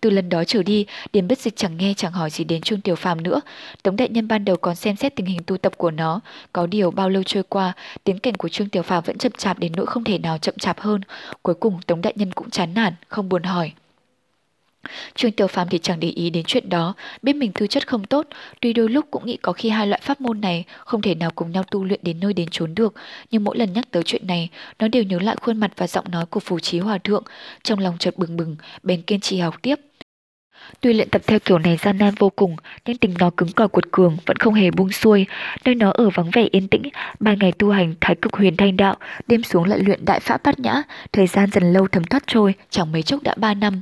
Từ lần đó trở đi, Điền Bất Dịch chẳng nghe chẳng hỏi gì đến Trương Tiểu Phàm nữa. Tống đại nhân ban đầu còn xem xét tình hình tu tập của nó, có điều bao lâu trôi qua, tiến cảnh của Trương Tiểu Phàm vẫn chậm chạp đến nỗi không thể nào chậm chạp hơn. Cuối cùng Tống đại nhân cũng chán nản, không buồn hỏi. Trương Tiểu Phàm thì chẳng để ý đến chuyện đó, biết mình tư chất không tốt, tuy đôi lúc cũng nghĩ có khi hai loại pháp môn này không thể nào cùng nhau tu luyện đến nơi đến chốn được, nhưng mỗi lần nhắc tới chuyện này, nó đều nhớ lại khuôn mặt và giọng nói của Phù Chí Hòa Thượng, trong lòng chợt bừng bừng, bèn kiên trì học tiếp. Tuy luyện tập theo kiểu này gian nan vô cùng, nhưng tình nó cứng cỏi cuột cường vẫn không hề buông xuôi. Nơi nó ở vắng vẻ yên tĩnh, ba ngày tu hành thái cực huyền thanh đạo, đêm xuống lại luyện đại pháp bát nhã, thời gian dần lâu thấm thoát trôi, chẳng mấy chốc đã ba năm.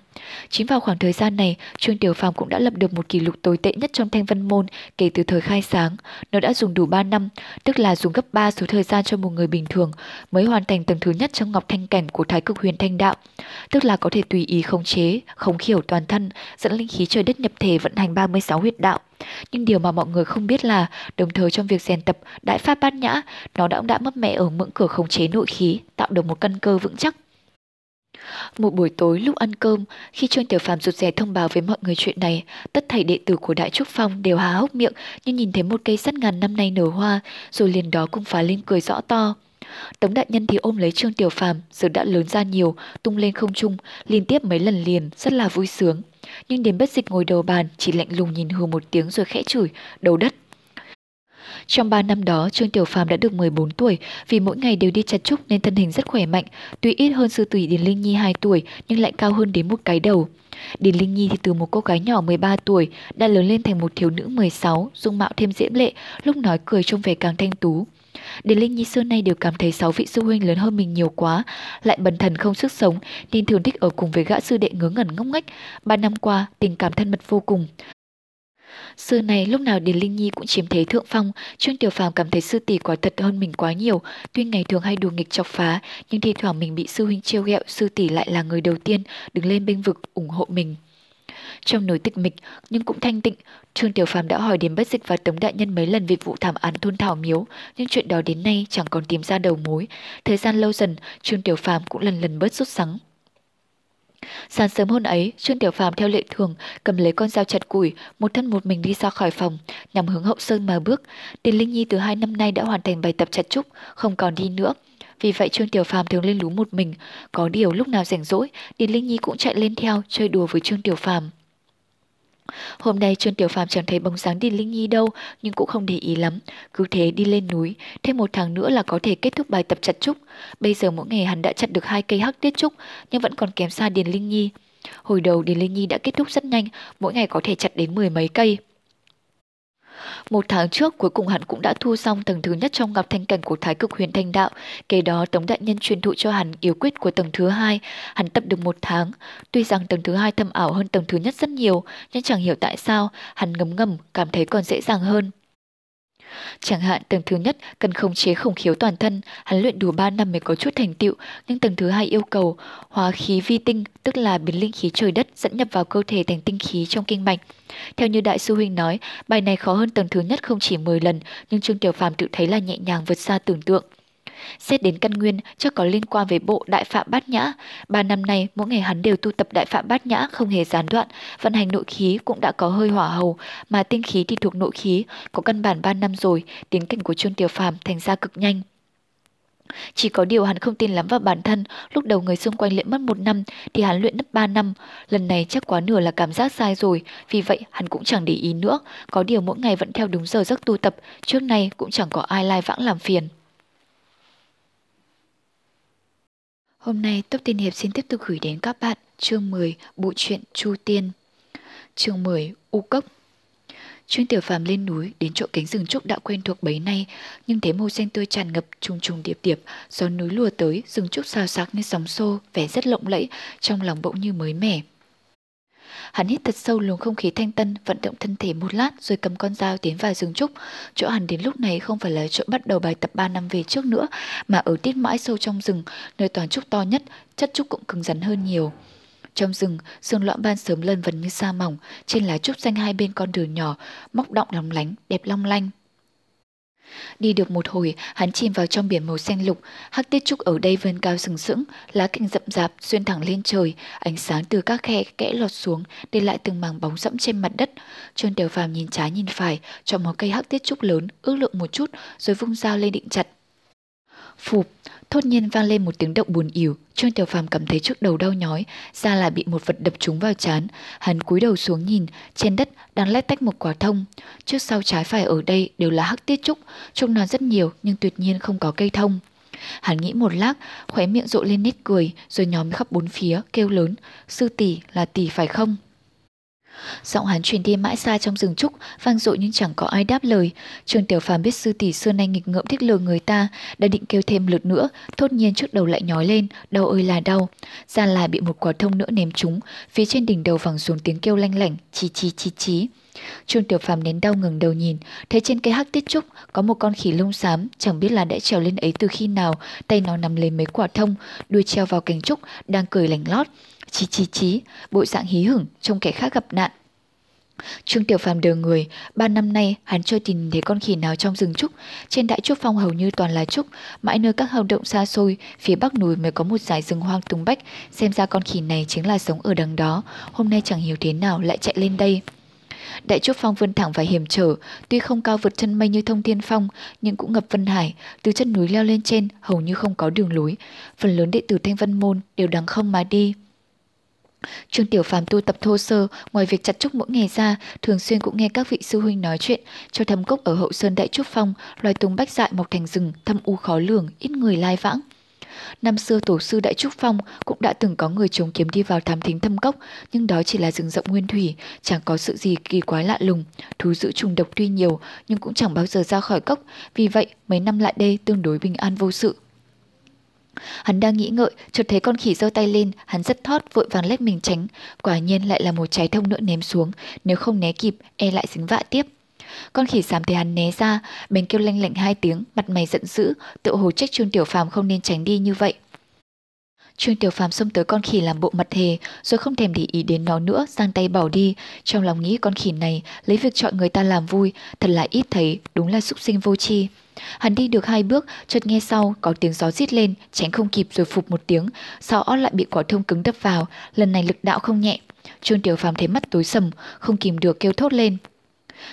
Chính vào khoảng thời gian này, Trương Tiểu Phàm cũng đã lập được một kỷ lục tồi tệ nhất trong thanh văn môn kể từ thời khai sáng. Nó đã dùng đủ 3 năm, tức là dùng gấp 3 số thời gian cho một người bình thường mới hoàn thành tầng thứ nhất trong ngọc thanh cảnh của thái cực huyền thanh đạo, tức là có thể tùy ý khống chế, khống khiểu toàn thân, dẫn linh khí trời đất nhập thể vận hành 36 huyệt đạo. Nhưng điều mà mọi người không biết là đồng thời trong việc rèn tập đại pháp bát nhã, nó đã đã mất mẹ ở ngưỡng cửa khống chế nội khí, tạo được một căn cơ vững chắc. Một buổi tối lúc ăn cơm, khi Trương Tiểu Phàm rụt rè thông báo với mọi người chuyện này, tất thảy đệ tử của Đại Trúc Phong đều há hốc miệng như nhìn thấy một cây sắt ngàn năm nay nở hoa, rồi liền đó cũng phá lên cười rõ to. Tống đại nhân thì ôm lấy Trương Tiểu Phàm, giờ đã lớn ra nhiều, tung lên không trung, liên tiếp mấy lần liền, rất là vui sướng. Nhưng đến bất dịch ngồi đầu bàn, chỉ lạnh lùng nhìn hừ một tiếng rồi khẽ chửi, đầu đất. Trong 3 năm đó, Trương Tiểu Phàm đã được 14 tuổi, vì mỗi ngày đều đi chặt trúc nên thân hình rất khỏe mạnh, tuy ít hơn sư tỷ Điền Linh Nhi 2 tuổi nhưng lại cao hơn đến một cái đầu. Điền Linh Nhi thì từ một cô gái nhỏ 13 tuổi đã lớn lên thành một thiếu nữ 16, dung mạo thêm diễm lệ, lúc nói cười trông vẻ càng thanh tú. Điền Linh Nhi xưa nay đều cảm thấy sáu vị sư huynh lớn hơn mình nhiều quá, lại bần thần không sức sống nên thường thích ở cùng với gã sư đệ ngớ ngẩn ngốc nghếch. Ba năm qua, tình cảm thân mật vô cùng. Xưa này lúc nào Điền Linh Nhi cũng chiếm thế thượng phong, Trương Tiểu Phàm cảm thấy sư tỷ quả thật hơn mình quá nhiều, tuy ngày thường hay đùa nghịch chọc phá, nhưng thi thoảng mình bị sư huynh trêu ghẹo, sư tỷ lại là người đầu tiên đứng lên bênh vực ủng hộ mình. Trong nỗi tịch mịch nhưng cũng thanh tịnh, Trương Tiểu Phàm đã hỏi đến Bất Dịch và Tống Đại Nhân mấy lần về vụ thảm án thôn Thảo Miếu, nhưng chuyện đó đến nay chẳng còn tìm ra đầu mối. Thời gian lâu dần, Trương Tiểu Phàm cũng lần lần bớt sốt sắng. Sáng sớm hôm ấy, Trương Tiểu Phàm theo lệ thường cầm lấy con dao chặt củi, một thân một mình đi ra khỏi phòng, nhằm hướng hậu sơn mà bước. Tiền Linh Nhi từ hai năm nay đã hoàn thành bài tập chặt trúc, không còn đi nữa. Vì vậy Trương Tiểu Phàm thường lên lú một mình, có điều lúc nào rảnh rỗi, Điền Linh Nhi cũng chạy lên theo chơi đùa với Trương Tiểu Phàm. Hôm nay Trương Tiểu Phàm chẳng thấy bóng dáng Điền Linh Nhi đâu, nhưng cũng không để ý lắm, cứ thế đi lên núi, thêm một tháng nữa là có thể kết thúc bài tập chặt trúc. Bây giờ mỗi ngày hắn đã chặt được hai cây hắc tiết trúc, nhưng vẫn còn kém xa Điền Linh Nhi. Hồi đầu Điền Linh Nhi đã kết thúc rất nhanh, mỗi ngày có thể chặt đến mười mấy cây. Một tháng trước cuối cùng hắn cũng đã thu xong tầng thứ nhất trong ngọc thanh cảnh của Thái cực huyền thanh đạo. Kế đó Tống Đại Nhân truyền thụ cho hắn yếu quyết của tầng thứ hai. Hắn tập được một tháng. Tuy rằng tầng thứ hai thâm ảo hơn tầng thứ nhất rất nhiều, nhưng chẳng hiểu tại sao hắn ngấm ngầm cảm thấy còn dễ dàng hơn. Chẳng hạn tầng thứ nhất cần khống chế khổng khiếu toàn thân, hắn luyện đủ 3 năm mới có chút thành tựu, nhưng tầng thứ hai yêu cầu hóa khí vi tinh, tức là biến linh khí trời đất dẫn nhập vào cơ thể thành tinh khí trong kinh mạch. Theo như đại sư huynh nói, bài này khó hơn tầng thứ nhất không chỉ 10 lần, nhưng Trương Tiểu Phàm tự thấy là nhẹ nhàng vượt xa tưởng tượng. Xét đến căn nguyên, chắc có liên quan với bộ Đại Phạm Bát Nhã. Ba năm nay, mỗi ngày hắn đều tu tập Đại Phạm Bát Nhã không hề gián đoạn, vận hành nội khí cũng đã có hơi hỏa hầu, mà tinh khí thì thuộc nội khí, có căn bản ba năm rồi, tiến cảnh của Trương Tiểu Phàm thành ra cực nhanh. Chỉ có điều hắn không tin lắm vào bản thân, lúc đầu người xung quanh luyện mất một năm thì hắn luyện mất ba năm, lần này chắc quá nửa là cảm giác sai rồi, vì vậy hắn cũng chẳng để ý nữa, có điều mỗi ngày vẫn theo đúng giờ giấc tu tập, trước nay cũng chẳng có ai lai vãng làm phiền. Hôm nay Tốc Tiên Hiệp xin tiếp tục gửi đến các bạn chương 10 Bộ truyện Chu Tiên. Chương 10 U Cốc Trương Tiểu Phàm lên núi đến chỗ cánh rừng trúc đã quen thuộc bấy nay, nhưng thấy màu xanh tươi tràn ngập trùng trùng điệp điệp, gió núi lùa tới, rừng trúc xào xạc như sóng xô, vẻ rất lộng lẫy, trong lòng bỗng như mới mẻ. Hắn hít thật sâu luồng không khí thanh tân, vận động thân thể một lát rồi cầm con dao tiến vào rừng trúc. Chỗ hắn đến lúc này không phải là chỗ bắt đầu bài tập 3 năm về trước nữa, mà ở tiết mãi sâu trong rừng, nơi toàn trúc to nhất, chất trúc cũng cứng rắn hơn nhiều. Trong rừng, sương loạn ban sớm lân vần như sa mỏng, trên lá trúc xanh hai bên con đường nhỏ, móc động lóng lánh, đẹp long lanh. Đi được một hồi, hắn chìm vào trong biển màu xanh lục, hắc tiết trúc ở đây vươn cao sừng sững, lá cành rậm rạp xuyên thẳng lên trời, ánh sáng từ các khe kẽ lọt xuống, để lại từng mảng bóng rẫm trên mặt đất. Trương Tiểu Phàm nhìn trái nhìn phải, chọn một cây hắc tiết trúc lớn, ước lượng một chút, rồi vung dao lên định chặt. Phụp, thốt nhiên vang lên một tiếng động buồn ỉu, Trương Tiểu Phàm cảm thấy trước đầu đau nhói, ra là bị một vật đập trúng vào chán. Hắn cúi đầu xuống nhìn, trên đất đang lách tách một quả thông. Trước sau trái phải ở đây đều là hắc tiết trúc, trông nó rất nhiều nhưng tuyệt nhiên không có cây thông. Hắn nghĩ một lát, khóe miệng rộ lên nét cười, rồi nhóm khắp bốn phía, kêu lớn, sư tỷ là tỷ phải không? Giọng hắn truyền đi mãi xa trong rừng trúc, vang dội nhưng chẳng có ai đáp lời. Trương Tiểu Phàm biết sư tỷ xưa nay nghịch ngợm thích lừa người ta, đã định kêu thêm lượt nữa, thốt nhiên trước đầu lại nhói lên, đau ơi là đau. Ra là bị một quả thông nữa ném trúng, phía trên đỉnh đầu vẳng xuống tiếng kêu lanh lảnh, chi chi chi chí. Trương Tiểu Phàm nén đau ngừng đầu nhìn, thấy trên cây hắc tiết trúc có một con khỉ lông xám, chẳng biết là đã trèo lên ấy từ khi nào, tay nó nắm lấy mấy quả thông, đuôi treo vào cành trúc, đang cười lành lót. Chí chí chí, bộ dạng hí hửng, trông kẻ khác gặp nạn. Trương Tiểu Phàm đờ người, ba năm nay hắn chưa tìm thấy con khỉ nào trong rừng trúc, trên đại trúc phong hầu như toàn là trúc, mãi nơi các hang động xa xôi, phía bắc núi mới có một dải rừng hoang tung bách, xem ra con khỉ này chính là sống ở đằng đó, hôm nay chẳng hiểu thế nào lại chạy lên đây. Đại trúc phong vươn thẳng và hiểm trở, tuy không cao vượt chân mây như thông thiên phong, nhưng cũng ngập vân hải, từ chân núi leo lên trên hầu như không có đường lối, phần lớn đệ tử thanh vân môn đều đằng không mà đi. Trương Tiểu Phàm tu tập thô sơ, ngoài việc chặt trúc mỗi ngày ra, thường xuyên cũng nghe các vị sư huynh nói chuyện, cho thâm cốc ở hậu sơn đại trúc phong, loài tùng bách dại mọc thành rừng, thâm u khó lường, ít người lai vãng. Năm xưa tổ sư Đại Trúc Phong cũng đã từng có người chống kiếm đi vào thám thính thâm cốc, nhưng đó chỉ là rừng rộng nguyên thủy, chẳng có sự gì kỳ quái lạ lùng. Thú giữ trùng độc tuy nhiều, nhưng cũng chẳng bao giờ ra khỏi cốc, vì vậy mấy năm lại đây tương đối bình an vô sự. Hắn đang nghĩ ngợi, chợt thấy con khỉ giơ tay lên, hắn rất thót vội vàng lách mình tránh, quả nhiên lại là một trái thông nữa ném xuống, nếu không né kịp, e lại dính vạ tiếp. Con khỉ xám thấy hắn né ra, bèn kêu lanh lạnh hai tiếng, mặt mày giận dữ, tự hồ trách Trương Tiểu Phàm không nên tránh đi như vậy. Trương Tiểu Phàm xông tới con khỉ làm bộ mặt hề, rồi không thèm để ý đến nó nữa, giang tay bỏ đi. Trong lòng nghĩ con khỉ này lấy việc chọn người ta làm vui, thật là ít thấy, đúng là súc sinh vô tri. Hắn đi được hai bước, chợt nghe sau có tiếng gió rít lên, tránh không kịp rồi phục một tiếng, sau ót lại bị quả thông cứng đập vào, lần này lực đạo không nhẹ. Trương Tiểu Phàm thấy mắt tối sầm, không kìm được kêu thốt lên.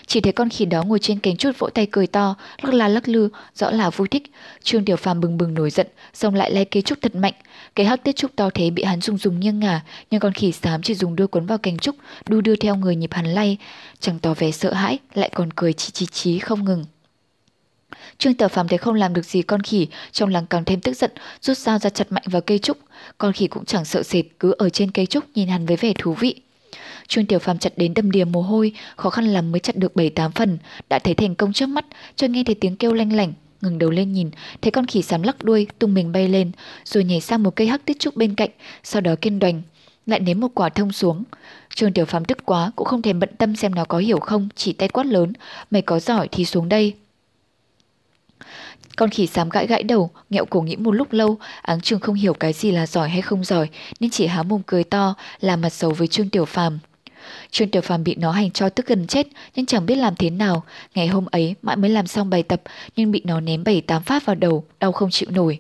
Chỉ thấy con khỉ đó ngồi trên cánh chút vỗ tay cười to, lắc la lắc lư, rõ là vui thích. Trương Tiểu Phàm bừng bừng nổi giận, xong lại lay cây trúc thật mạnh. Cái hắc tiết trúc to thế bị hắn dùng dùng nghiêng ngả, nhưng con khỉ xám chỉ dùng đuôi quấn vào cành trúc, đu đưa theo người nhịp hắn lay, chẳng tỏ vẻ sợ hãi, lại còn cười chí chí chí không ngừng. Trương Tiểu Phàm thấy không làm được gì con khỉ, trong lòng càng thêm tức giận, rút dao ra chặt mạnh vào cây trúc. Con khỉ cũng chẳng sợ sệt, cứ ở trên cây trúc nhìn hắn với vẻ thú vị. Trương Tiểu Phàm chặt đến đầm đìa mồ hôi, khó khăn lắm mới chặt được 7-8 phần, đã thấy thành công trước mắt, cho nghe thấy tiếng kêu lanh lảnh, ngừng đầu lên nhìn, thấy con khỉ xám lắc đuôi, tung mình bay lên, rồi nhảy sang một cây hắc tiết trúc bên cạnh, sau đó kiên đoành, lại ném một quả thông xuống. Trương Tiểu Phàm tức quá, cũng không thèm bận tâm xem nó có hiểu không, chỉ tay quát lớn, mày có giỏi thì xuống đây. Con khỉ xám gãi gãi đầu, nghẹo cổ nghĩ một lúc lâu, áng trường không hiểu cái gì là giỏi hay không giỏi, nên chỉ há mồm cười to, làm mặt xấu với Trương Tiểu Phàm. Trương Tiểu Phàm bị nó hành cho tức gần chết, nhưng chẳng biết làm thế nào. Ngày hôm ấy mãi mới làm xong bài tập, nhưng bị nó ném bảy tám phát vào đầu, đau không chịu nổi.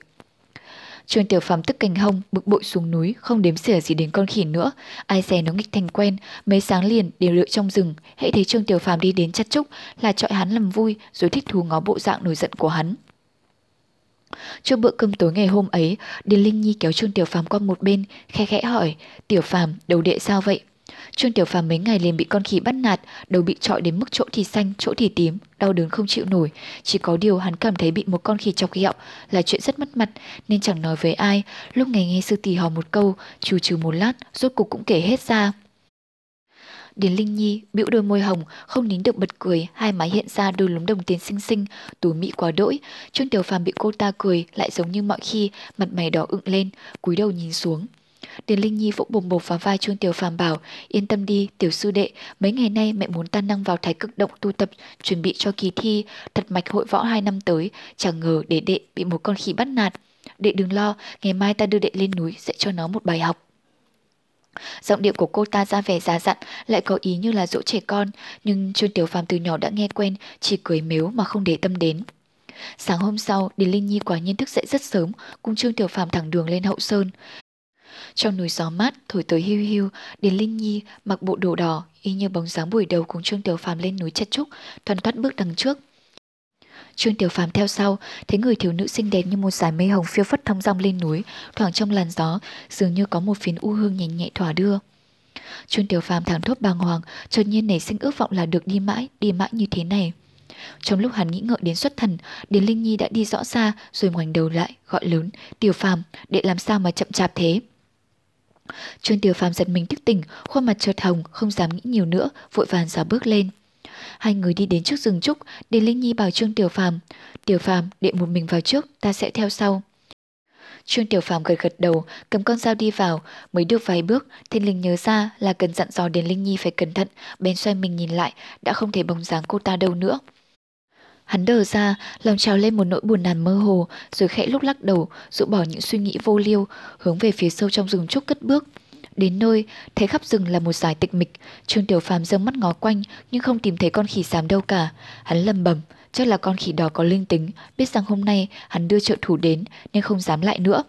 Trương Tiểu Phàm tức cành hông, bực bội xuống núi, không đếm xỉa gì đến con khỉ nữa. Ai dè nó nghịch thành quen, mấy sáng liền đều lựa trong rừng. Hãy thấy Trương Tiểu Phàm đi đến chặt trúc là chọi hắn làm vui, rồi thích thú ngó bộ dạng nổi giận của hắn. Trước bữa cơm tối ngày hôm ấy, Điền Linh Nhi kéo Trương Tiểu Phàm qua một bên, khe khẽ hỏi, Tiểu Phàm, đầu đệ sao vậy? Trương Tiểu Phàm mấy ngày liền bị con khỉ bắt nạt, đầu bị trọi đến mức chỗ thì xanh, chỗ thì tím, đau đớn không chịu nổi. Chỉ có điều hắn cảm thấy bị một con khỉ chọc ghẹo là chuyện rất mất mặt, nên chẳng nói với ai. Lúc ngày nghe sư tỷ hò một câu, trừ trừ một lát, rốt cục cũng kể hết ra. Điền Linh Nhi bĩu đôi môi hồng, không nín được bật cười, hai má hiện ra đôi lúm đồng tiền xinh xinh, tú mỹ quá đỗi. Trương Tiểu Phàm bị cô ta cười, lại giống như mọi khi, mặt mày đỏ ửng lên, cúi đầu nhìn xuống. Điền Linh Nhi vỗ bồm bột vào vai Trương Tiểu Phàm bảo, yên tâm đi, tiểu sư đệ, mấy ngày nay mẹ muốn tan năng vào thái cực động tu tập, chuẩn bị cho kỳ thi, thật mạch hội võ hai năm tới, chẳng ngờ để đệ bị một con khỉ bắt nạt. Đệ đừng lo, ngày mai ta đưa đệ lên núi sẽ cho nó một bài học. Giọng điệu của cô ta ra vẻ già dặn, lại có ý như là dỗ trẻ con, nhưng Trương Tiểu Phàm từ nhỏ đã nghe quen, chỉ cười mếu mà không để tâm đến. Sáng hôm sau, Điền Linh Nhi quả nhiên thức dậy rất sớm, cùng Trương Tiểu Phàm thẳng đường lên hậu sơn. Trong núi gió mát thổi tới hiu hiu, Điền Linh Nhi mặc bộ đồ đỏ, y như bóng dáng buổi đầu cùng Trương Tiểu Phàm lên núi chặt trúc, thoăn thoắt bước đằng trước. Trương Tiểu Phàm theo sau, thấy người thiếu nữ xinh đẹp như một dải mây hồng phiêu phất thong dong lên núi, thoảng trong làn gió, dường như có một phiến u hương nhẹ nhẹ thỏa đưa. Trương Tiểu Phàm thẳng thốt bàng hoàng, chợt nhiên nảy sinh ước vọng là được đi mãi, đi mãi như thế này. Trong lúc hắn nghĩ ngợi đến xuất thần, Điền Linh Nhi đã đi rõ xa rồi ngoảnh đầu lại, gọi lớn, Tiểu Phàm, để làm sao mà chậm chạp thế? Trương Tiểu Phàm giật mình thức tỉnh, khuôn mặt chợt hồng, không dám nghĩ nhiều nữa, vội vàng giả bước lên. Hai người đi đến trước rừng trúc, Điền Linh Nhi bảo Trương Tiểu Phàm, "Tiểu Phàm, đệ một mình vào trước, ta sẽ theo sau." Trương Tiểu Phàm gật gật đầu, cầm con dao đi vào, mới được vài bước, Thiên Linh nhớ ra là cần dặn dò Điền Linh Nhi phải cẩn thận, bèn xoay mình nhìn lại, đã không thể bóng dáng cô ta đâu nữa. Hắn đờ ra, lòng trào lên một nỗi buồn nàn mơ hồ, rồi khẽ lúc lắc đầu, dụ bỏ những suy nghĩ vô liêu, hướng về phía sâu trong rừng trúc cất bước. Đến nơi, thấy khắp rừng là một dải tịch mịch, Trương Tiểu Phàm dâng mắt ngó quanh nhưng không tìm thấy con khỉ xám đâu cả. Hắn lầm bầm, chắc là con khỉ đỏ có linh tính, biết rằng hôm nay hắn đưa trợ thủ đến nên không dám lại nữa.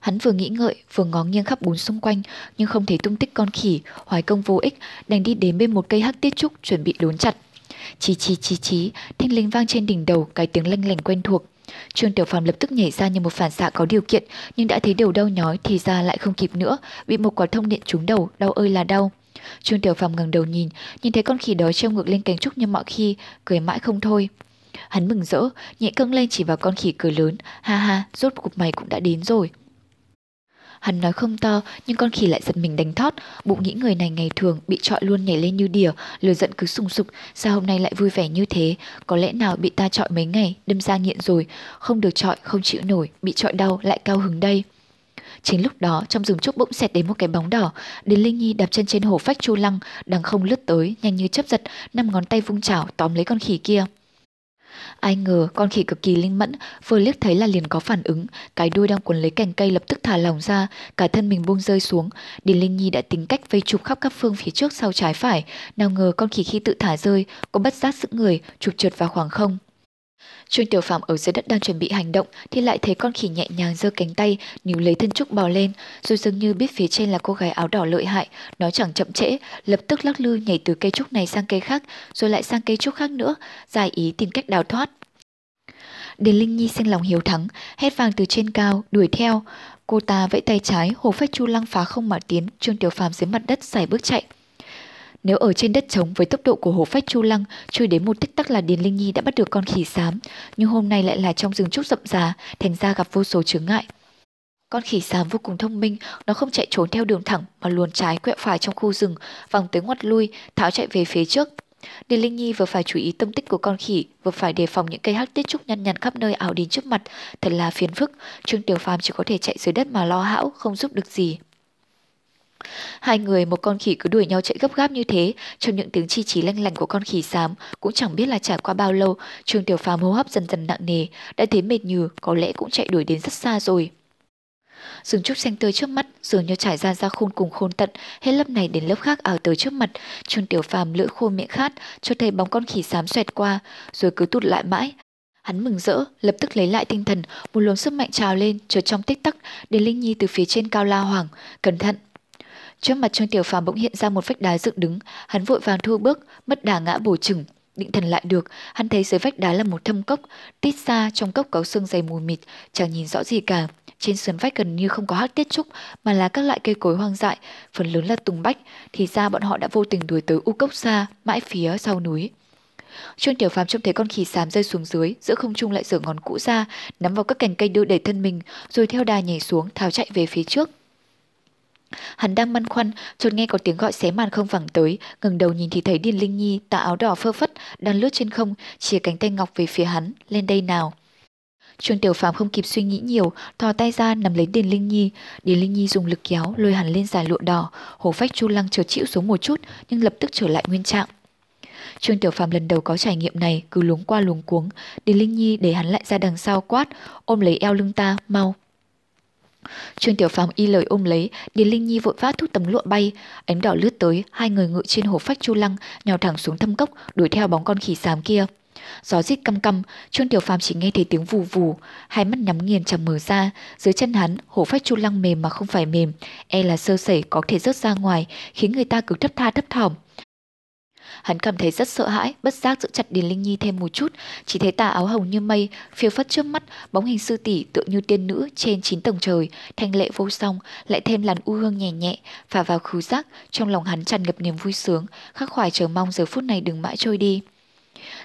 Hắn vừa nghĩ ngợi, vừa ngó nghiêng khắp bốn xung quanh, nhưng không thấy tung tích con khỉ, hoài công vô ích, đành đi đến bên một cây hắc tiết trúc chuẩn bị đốn chặt. Chí chí chí chí, thanh linh vang trên đỉnh đầu cái tiếng lanh lảnh quen thuộc. Trương Tiểu Phàm lập tức nhảy ra như một phản xạ có điều kiện, nhưng đã thấy đầu đau nhói thì ra lại không kịp nữa, bị một quả thông điện trúng đầu, đau ơi là đau. Trương Tiểu Phàm ngẩng đầu nhìn, nhìn thấy con khỉ đó treo ngược lên cánh trúc như mọi khi, cười mãi không thôi. Hắn mừng rỡ, nhẹ cưng lên chỉ vào con khỉ cười lớn, ha ha, rốt cuộc mày cũng đã đến rồi. Hắn nói không to, nhưng con khỉ lại giật mình đánh thót, bụng nghĩ người này ngày thường bị trọi luôn nhảy lên như đỉa, lửa giận cứ sùng sục, sao hôm nay lại vui vẻ như thế, có lẽ nào bị ta trọi mấy ngày, đâm ra nghiện rồi, không được trọi, không chịu nổi, bị trọi đau, lại cao hứng đây. Chính lúc đó, trong rừng trúc bỗng xẹt đến một cái bóng đỏ, đến Linh Nhi đạp chân trên hồ phách chu lăng, đang không lướt tới, nhanh như chấp giật, năm ngón tay vung chảo tóm lấy con khỉ kia. Ai ngờ con khỉ cực kỳ linh mẫn, vừa liếc thấy là liền có phản ứng, cái đuôi đang quấn lấy cành cây lập tức thả lỏng ra, cả thân mình buông rơi xuống. Điền Linh Nhi đã tính cách vây chụp khắp các phương phía trước sau trái phải, nào ngờ con khỉ khi tự thả rơi, có bất giác sức người, chụp trượt vào khoảng không. Trương Tiểu Phạm ở dưới đất đang chuẩn bị hành động thì lại thấy con khỉ nhẹ nhàng giơ cánh tay, níu lấy thân trúc bò lên, rồi dường như biết phía trên là cô gái áo đỏ lợi hại, nó chẳng chậm trễ, lập tức lắc lư nhảy từ cây trúc này sang cây khác, rồi lại sang cây trúc khác nữa, giải ý tìm cách đào thoát. Điền Linh Nhi sinh lòng hiếu thắng, hét vang từ trên cao, đuổi theo. Cô ta vẫy tay trái, hồ phách chu lăng phá không mà tiến, Trương Tiểu Phàm dưới mặt đất xài bước chạy. Nếu ở trên đất trống với tốc độ của hồ phách chu lăng, chui đến một tích tắc là Điền Linh Nhi đã bắt được con khỉ xám, nhưng hôm nay lại là trong rừng trúc rậm rà, thành ra gặp vô số chướng ngại. Con khỉ xám vô cùng thông minh, nó không chạy trốn theo đường thẳng mà luồn trái quẹo phải trong khu rừng, vòng tới ngoặt lui, tháo chạy về phía trước. Điền Linh Nhi vừa phải chú ý tâm tích của con khỉ, vừa phải đề phòng những cây hắc tiết trúc nhăn nhăn khắp nơi ảo đến trước mặt, thật là phiền phức. Trương Tiểu Phàm chỉ có thể chạy dưới đất mà lo hão, không giúp được gì. Hai người một con khỉ cứ đuổi nhau chạy gấp gáp như thế, trong những tiếng chi chí lanh lành của con khỉ xám, cũng chẳng biết là trải qua bao lâu, Trương Tiểu Phàm hô hấp dần dần nặng nề, đã thấy mệt nhừ, có lẽ cũng chạy đuổi đến rất xa rồi. Rừng trúc xanh tươi trước mắt, dường như trải ra ra khôn cùng khôn tận, hết lớp này đến lớp khác ảo tới trước mặt. Trương Tiểu Phàm lưỡi khô miệng khát, cho thấy bóng con khỉ xám xoẹt qua, rồi cứ tụt lại mãi. Hắn mừng rỡ, lập tức lấy lại tinh thần, một luồng sức mạnh trào lên, chợt trong tích tắc, đến Linh Nhi từ phía trên cao la hoàng, cẩn thận, Trước mặt Trương Tiểu Phàm bỗng hiện ra một vách đá dựng đứng, hắn vội vàng thu bước, mất đà ngã bổ chừng. Định thần lại được, hắn thấy dưới vách đá là một thâm cốc, tít xa trong cốc có xương dày mù mịt, chẳng nhìn rõ gì cả. Trên sườn vách gần như không có hắc tiết trúc, mà là các loại cây cối hoang dại, phần lớn là tùng bách, thì ra bọn họ đã vô tình đuổi tới u cốc xa, mãi phía sau núi. Trương Tiểu Phàm trông thấy con khỉ xám rơi xuống dưới, giữa không trung lại giở ngón cũ ra, nắm vào các cành cây đưa đẩy thân mình, rồi theo đà nhảy xuống, tháo chạy về phía trước. Hắn đang băn khoăn, chợt nghe có tiếng gọi xé màn không vẳng tới, ngẩng đầu nhìn thì thấy Điền Linh Nhi tà áo đỏ phơ phất đang lướt trên không, chia cánh tay ngọc về phía hắn, lên đây nào. Trương Tiểu Phàm không kịp suy nghĩ nhiều, thò tay ra nắm lấy Điền Linh Nhi. Điền Linh Nhi dùng lực kéo, lôi hắn lên dài lụa đỏ. Hồ phách chu lăng chợt chịu xuống một chút, nhưng lập tức trở lại nguyên trạng. Trương Tiểu Phàm lần đầu có trải nghiệm này, cứ luống qua luống cuống. Điền Linh Nhi để hắn lại ra đằng sau quát, ôm lấy eo lưng ta, mau. Trương Tiểu Phàm y lời ôm lấy, Điền Linh Nhi vội vã thúc tấm lụa bay, ánh đỏ lướt tới, hai người ngự trên hồ phách chu lăng, nhào thẳng xuống thâm cốc, đuổi theo bóng con khỉ xám kia. Gió rít căm căm, Trương Tiểu Phàm chỉ nghe thấy tiếng vù vù, hai mắt nhắm nghiền chẳng mở ra, dưới chân hắn, hồ phách chu lăng mềm mà không phải mềm, e là sơ sẩy có thể rớt ra ngoài, khiến người ta cứ thấp tha thấp thỏm. Hắn cảm thấy rất sợ hãi, bất giác giữ chặt Điền Linh Nhi thêm một chút, chỉ thấy tà áo hồng như mây, phiêu phất trước mắt, bóng hình sư tỷ tựa như tiên nữ trên chín tầng trời, thanh lệ vô song, lại thêm làn u hương nhẹ nhẹ, phả vào khứ giác, trong lòng hắn tràn ngập niềm vui sướng, khắc khoải chờ mong giờ phút này đừng mãi trôi đi.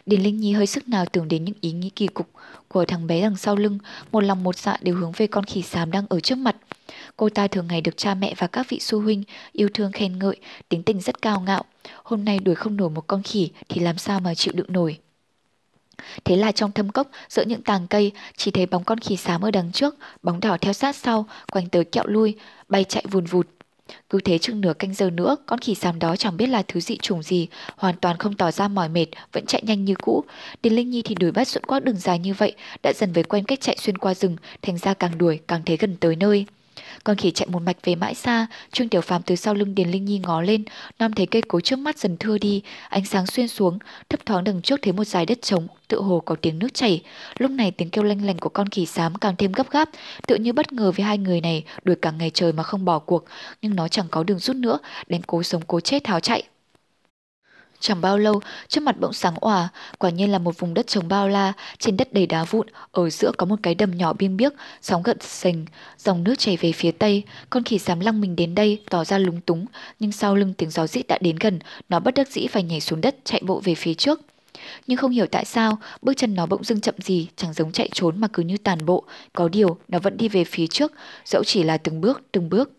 Điền Linh Nhi hơi sức nào tưởng đến những ý nghĩ kỳ cục của thằng bé đằng sau lưng, một lòng một dạ đều hướng về con khỉ xám đang ở trước mặt. Cô ta thường ngày được cha mẹ và các vị sư huynh yêu thương khen ngợi, tính tình rất cao ngạo. Hôm nay đuổi không nổi một con khỉ thì làm sao mà chịu đựng nổi. Thế là trong thâm cốc, giữa những tàng cây, chỉ thấy bóng con khỉ xám ở đằng trước, bóng đỏ theo sát sau, quanh tới kẹo lui, bay chạy vùn vụt. Cứ thế chừng nửa canh giờ nữa, con khỉ xám đó chẳng biết là thứ dị trùng gì, hoàn toàn không tỏ ra mỏi mệt, vẫn chạy nhanh như cũ. đến Linh Nhi thì đuổi bắt suốt quãng đường dài như vậy, đã dần với quen cách chạy xuyên qua rừng, thành ra càng đuổi càng thấy gần tới nơi. Con khỉ chạy một mạch về mãi xa, Trương Tiểu Phàm từ sau lưng Điền Linh Nhi ngó lên, nam thấy cây cối trước mắt dần thưa đi, ánh sáng xuyên xuống, thấp thoáng đằng trước thấy một dải đất trống, tựa hồ có tiếng nước chảy. Lúc này tiếng kêu lanh lành của con khỉ xám càng thêm gấp gáp, tựa như bất ngờ với hai người này đuổi cả ngày trời mà không bỏ cuộc, nhưng nó chẳng có đường rút nữa, đánh cố sống cố chết tháo chạy. Chẳng bao lâu, trước mặt bỗng sáng òa, quả nhiên là một vùng đất trống bao la, trên đất đầy đá vụn, ở giữa có một cái đầm nhỏ biên biếc, sóng gợn sành, dòng nước chảy về phía tây, con khỉ dám lăng mình đến đây, tỏ ra lúng túng, nhưng sau lưng tiếng gió rít đã đến gần, nó bất đắc dĩ phải nhảy xuống đất, chạy bộ về phía trước. Nhưng không hiểu tại sao, bước chân nó bỗng dưng chậm gì, chẳng giống chạy trốn mà cứ như tàn bộ, có điều nó vẫn đi về phía trước, dẫu chỉ là từng bước, từng bước.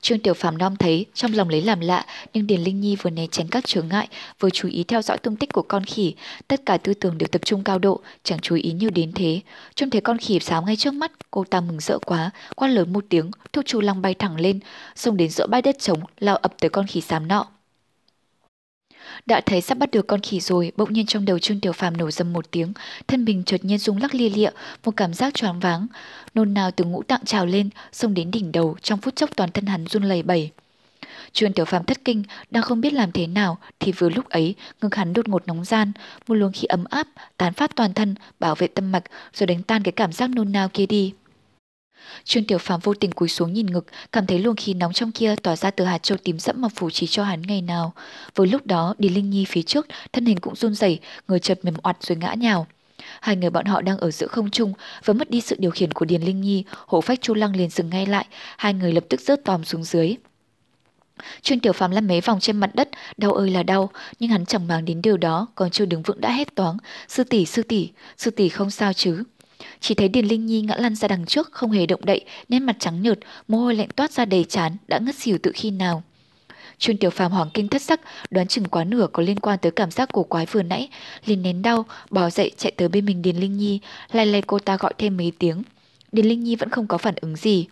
Trương Tiểu Phàm non thấy, trong lòng lấy làm lạ, nhưng Điền Linh Nhi vừa né tránh các chướng ngại, vừa chú ý theo dõi tung tích của con khỉ, tất cả tư tưởng đều tập trung cao độ, chẳng chú ý nhiều đến thế. Trông thấy con khỉ sáo ngay trước mắt, cô ta mừng rỡ quá, quát lớn một tiếng, thuốc chu lăng bay thẳng lên, xông đến giữa bãi đất trống, lao ập tới con khỉ xám nọ. Đã thấy sắp bắt được con khỉ rồi, bỗng nhiên trong đầu Trương Tiểu Phàm nổ dầm một tiếng, thân mình chợt nhiên rung lắc lia lịa, một cảm giác choáng váng, nôn nào từ ngũ tạng trào lên, xông đến đỉnh đầu, trong phút chốc toàn thân hắn run lẩy bẩy. Trương Tiểu Phàm thất kinh, đang không biết làm thế nào, thì vừa lúc ấy, ngực hắn đột ngột nóng gian, một luồng khí ấm áp, tán phát toàn thân, bảo vệ tâm mạch, rồi đánh tan cái cảm giác nôn nao kia đi. Trương Tiểu Phàm vô tình cúi xuống nhìn ngực, cảm thấy luồng khí nóng trong kia tỏa ra từ hạt châu tím sẫm mà phủ chỉ cho hắn ngày nào. Vừa lúc đó, Đi Linh Nhi phía trước, thân hình cũng run rẩy, người chợt mềm oặt rồi ngã nhào. Hai người bọn họ đang ở giữa không trung và mất đi sự điều khiển của Điền Linh Nhi, hổ phách Chu Lăng liền dừng ngay lại, hai người lập tức rớt tòm xuống dưới. Trương Tiểu Phàm lăn mấy vòng trên mặt đất, đau ơi là đau, nhưng hắn chẳng màng đến điều đó, còn chưa đứng vững đã hét toáng, "Sư tỷ, sư tỷ, sư tỷ không sao chứ?" Chỉ thấy Điền Linh Nhi ngã lăn ra đằng trước không hề động đậy, nét mặt trắng nhợt, mồ hôi lạnh toát ra đầy trán, đã ngất xỉu tự khi nào. Trương Tiểu Phàm hoảng kinh thất sắc, đoán chừng quá nửa có liên quan tới cảm giác cổ quái vừa nãy, liền nén đau, bò dậy chạy tới bên mình Điền Linh Nhi, lay lay cô ta gọi thêm mấy tiếng. Điền Linh Nhi vẫn không có phản ứng gì.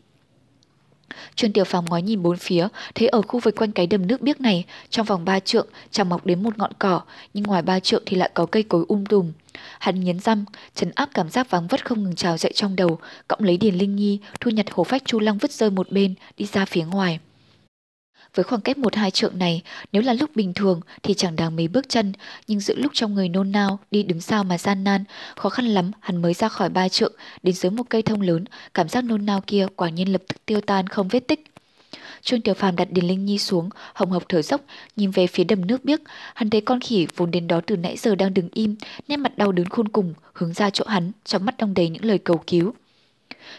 Trương Tiểu Phàm ngó nhìn bốn phía, thấy ở khu vực quanh cái đầm nước biếc này, trong vòng ba trượng chẳng mọc đến một ngọn cỏ, nhưng ngoài ba trượng thì lại có cây cối um tùm. Hắn nghiến răng, trấn áp cảm giác vắng vất không ngừng trào dậy trong đầu, cõng lấy Điền Linh Nhi, thu nhặt hồ phách Chu Lăng vứt rơi một bên, đi ra phía ngoài. Với khoảng cách một hai trượng này, nếu là lúc bình thường thì chẳng đáng mấy bước chân, nhưng giữa lúc trong người nôn nao, đi đứng sao mà gian nan, khó khăn lắm hắn mới ra khỏi ba trượng, đến dưới một cây thông lớn, cảm giác nôn nao kia quả nhiên lập tức tiêu tan không vết tích. Trương Tiểu Phàm đặt Điền Linh Nhi xuống, hồng hộc thở dốc, nhìn về phía đầm nước biếc, hắn thấy con khỉ vốn đến đó từ nãy giờ đang đứng im, nét mặt đau đớn khôn cùng, hướng ra chỗ hắn, trong mắt đong đầy những lời cầu cứu.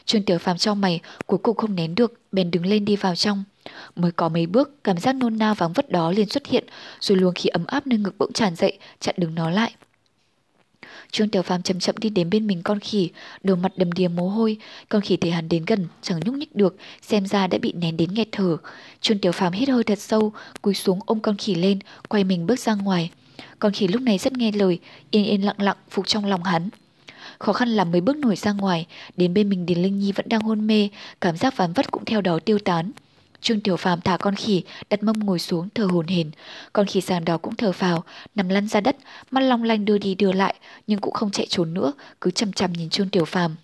Trương Tiểu Phàm trong mày, cuối cùng không nén được, bèn đứng lên đi vào trong. Mới có mấy bước, cảm giác nôn nao vắng vất đó liền xuất hiện, rồi luồng khí ấm áp nơi ngực bỗng tràn dậy, chặn đứng nó lại. Trương Tiểu Phàm chậm chậm đi đến bên mình con khỉ, đầu mặt đầm đìa mồ hôi, con khỉ thấy hắn đến gần, chẳng nhúc nhích được, xem ra đã bị nén đến nghẹt thở. Trương Tiểu Phàm hít hơi thật sâu, cúi xuống ôm con khỉ lên, quay mình bước ra ngoài. Con khỉ lúc này rất nghe lời, yên yên lặng lặng phục trong lòng hắn. Khó khăn là mới bước nổi ra ngoài, đến bên mình Điền Linh Nhi vẫn đang hôn mê, cảm giác ván vất cũng theo đó tiêu tán. Trương Tiểu Phàm thả con khỉ, đặt mông ngồi xuống thở hồn hển. Con khỉ sàn đó cũng thở phào, nằm lăn ra đất, mắt long lanh đưa đi đưa lại, nhưng cũng không chạy trốn nữa, cứ chằm chằm nhìn Trương Tiểu Phàm.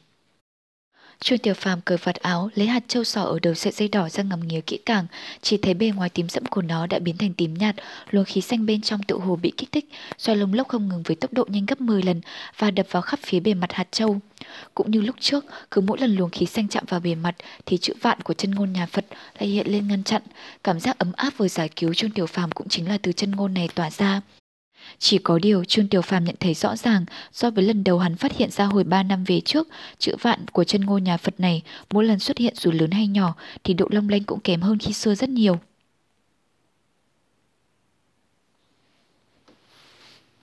Trương Tiểu Phàm cởi vạt áo, lấy hạt châu sò ở đầu sợi dây đỏ ra ngắm nghía kỹ càng, chỉ thấy bề ngoài tím sẫm của nó đã biến thành tím nhạt, luồng khí xanh bên trong tự hồ bị kích thích, xoay lông lốc không ngừng với tốc độ nhanh gấp 10 lần và đập vào khắp phía bề mặt hạt châu. Cũng như lúc trước, cứ mỗi lần luồng khí xanh chạm vào bề mặt thì chữ vạn của chân ngôn nhà Phật lại hiện lên ngăn chặn, cảm giác ấm áp vừa giải cứu Trương Tiểu Phàm cũng chính là từ chân ngôn này tỏa ra. Chỉ có điều Trương Tiểu Phàm nhận thấy rõ ràng so với lần đầu hắn phát hiện ra hồi 3 năm về trước, chữ vạn của chân ngôi nhà Phật này mỗi lần xuất hiện dù lớn hay nhỏ thì độ long lanh cũng kém hơn khi xưa rất nhiều.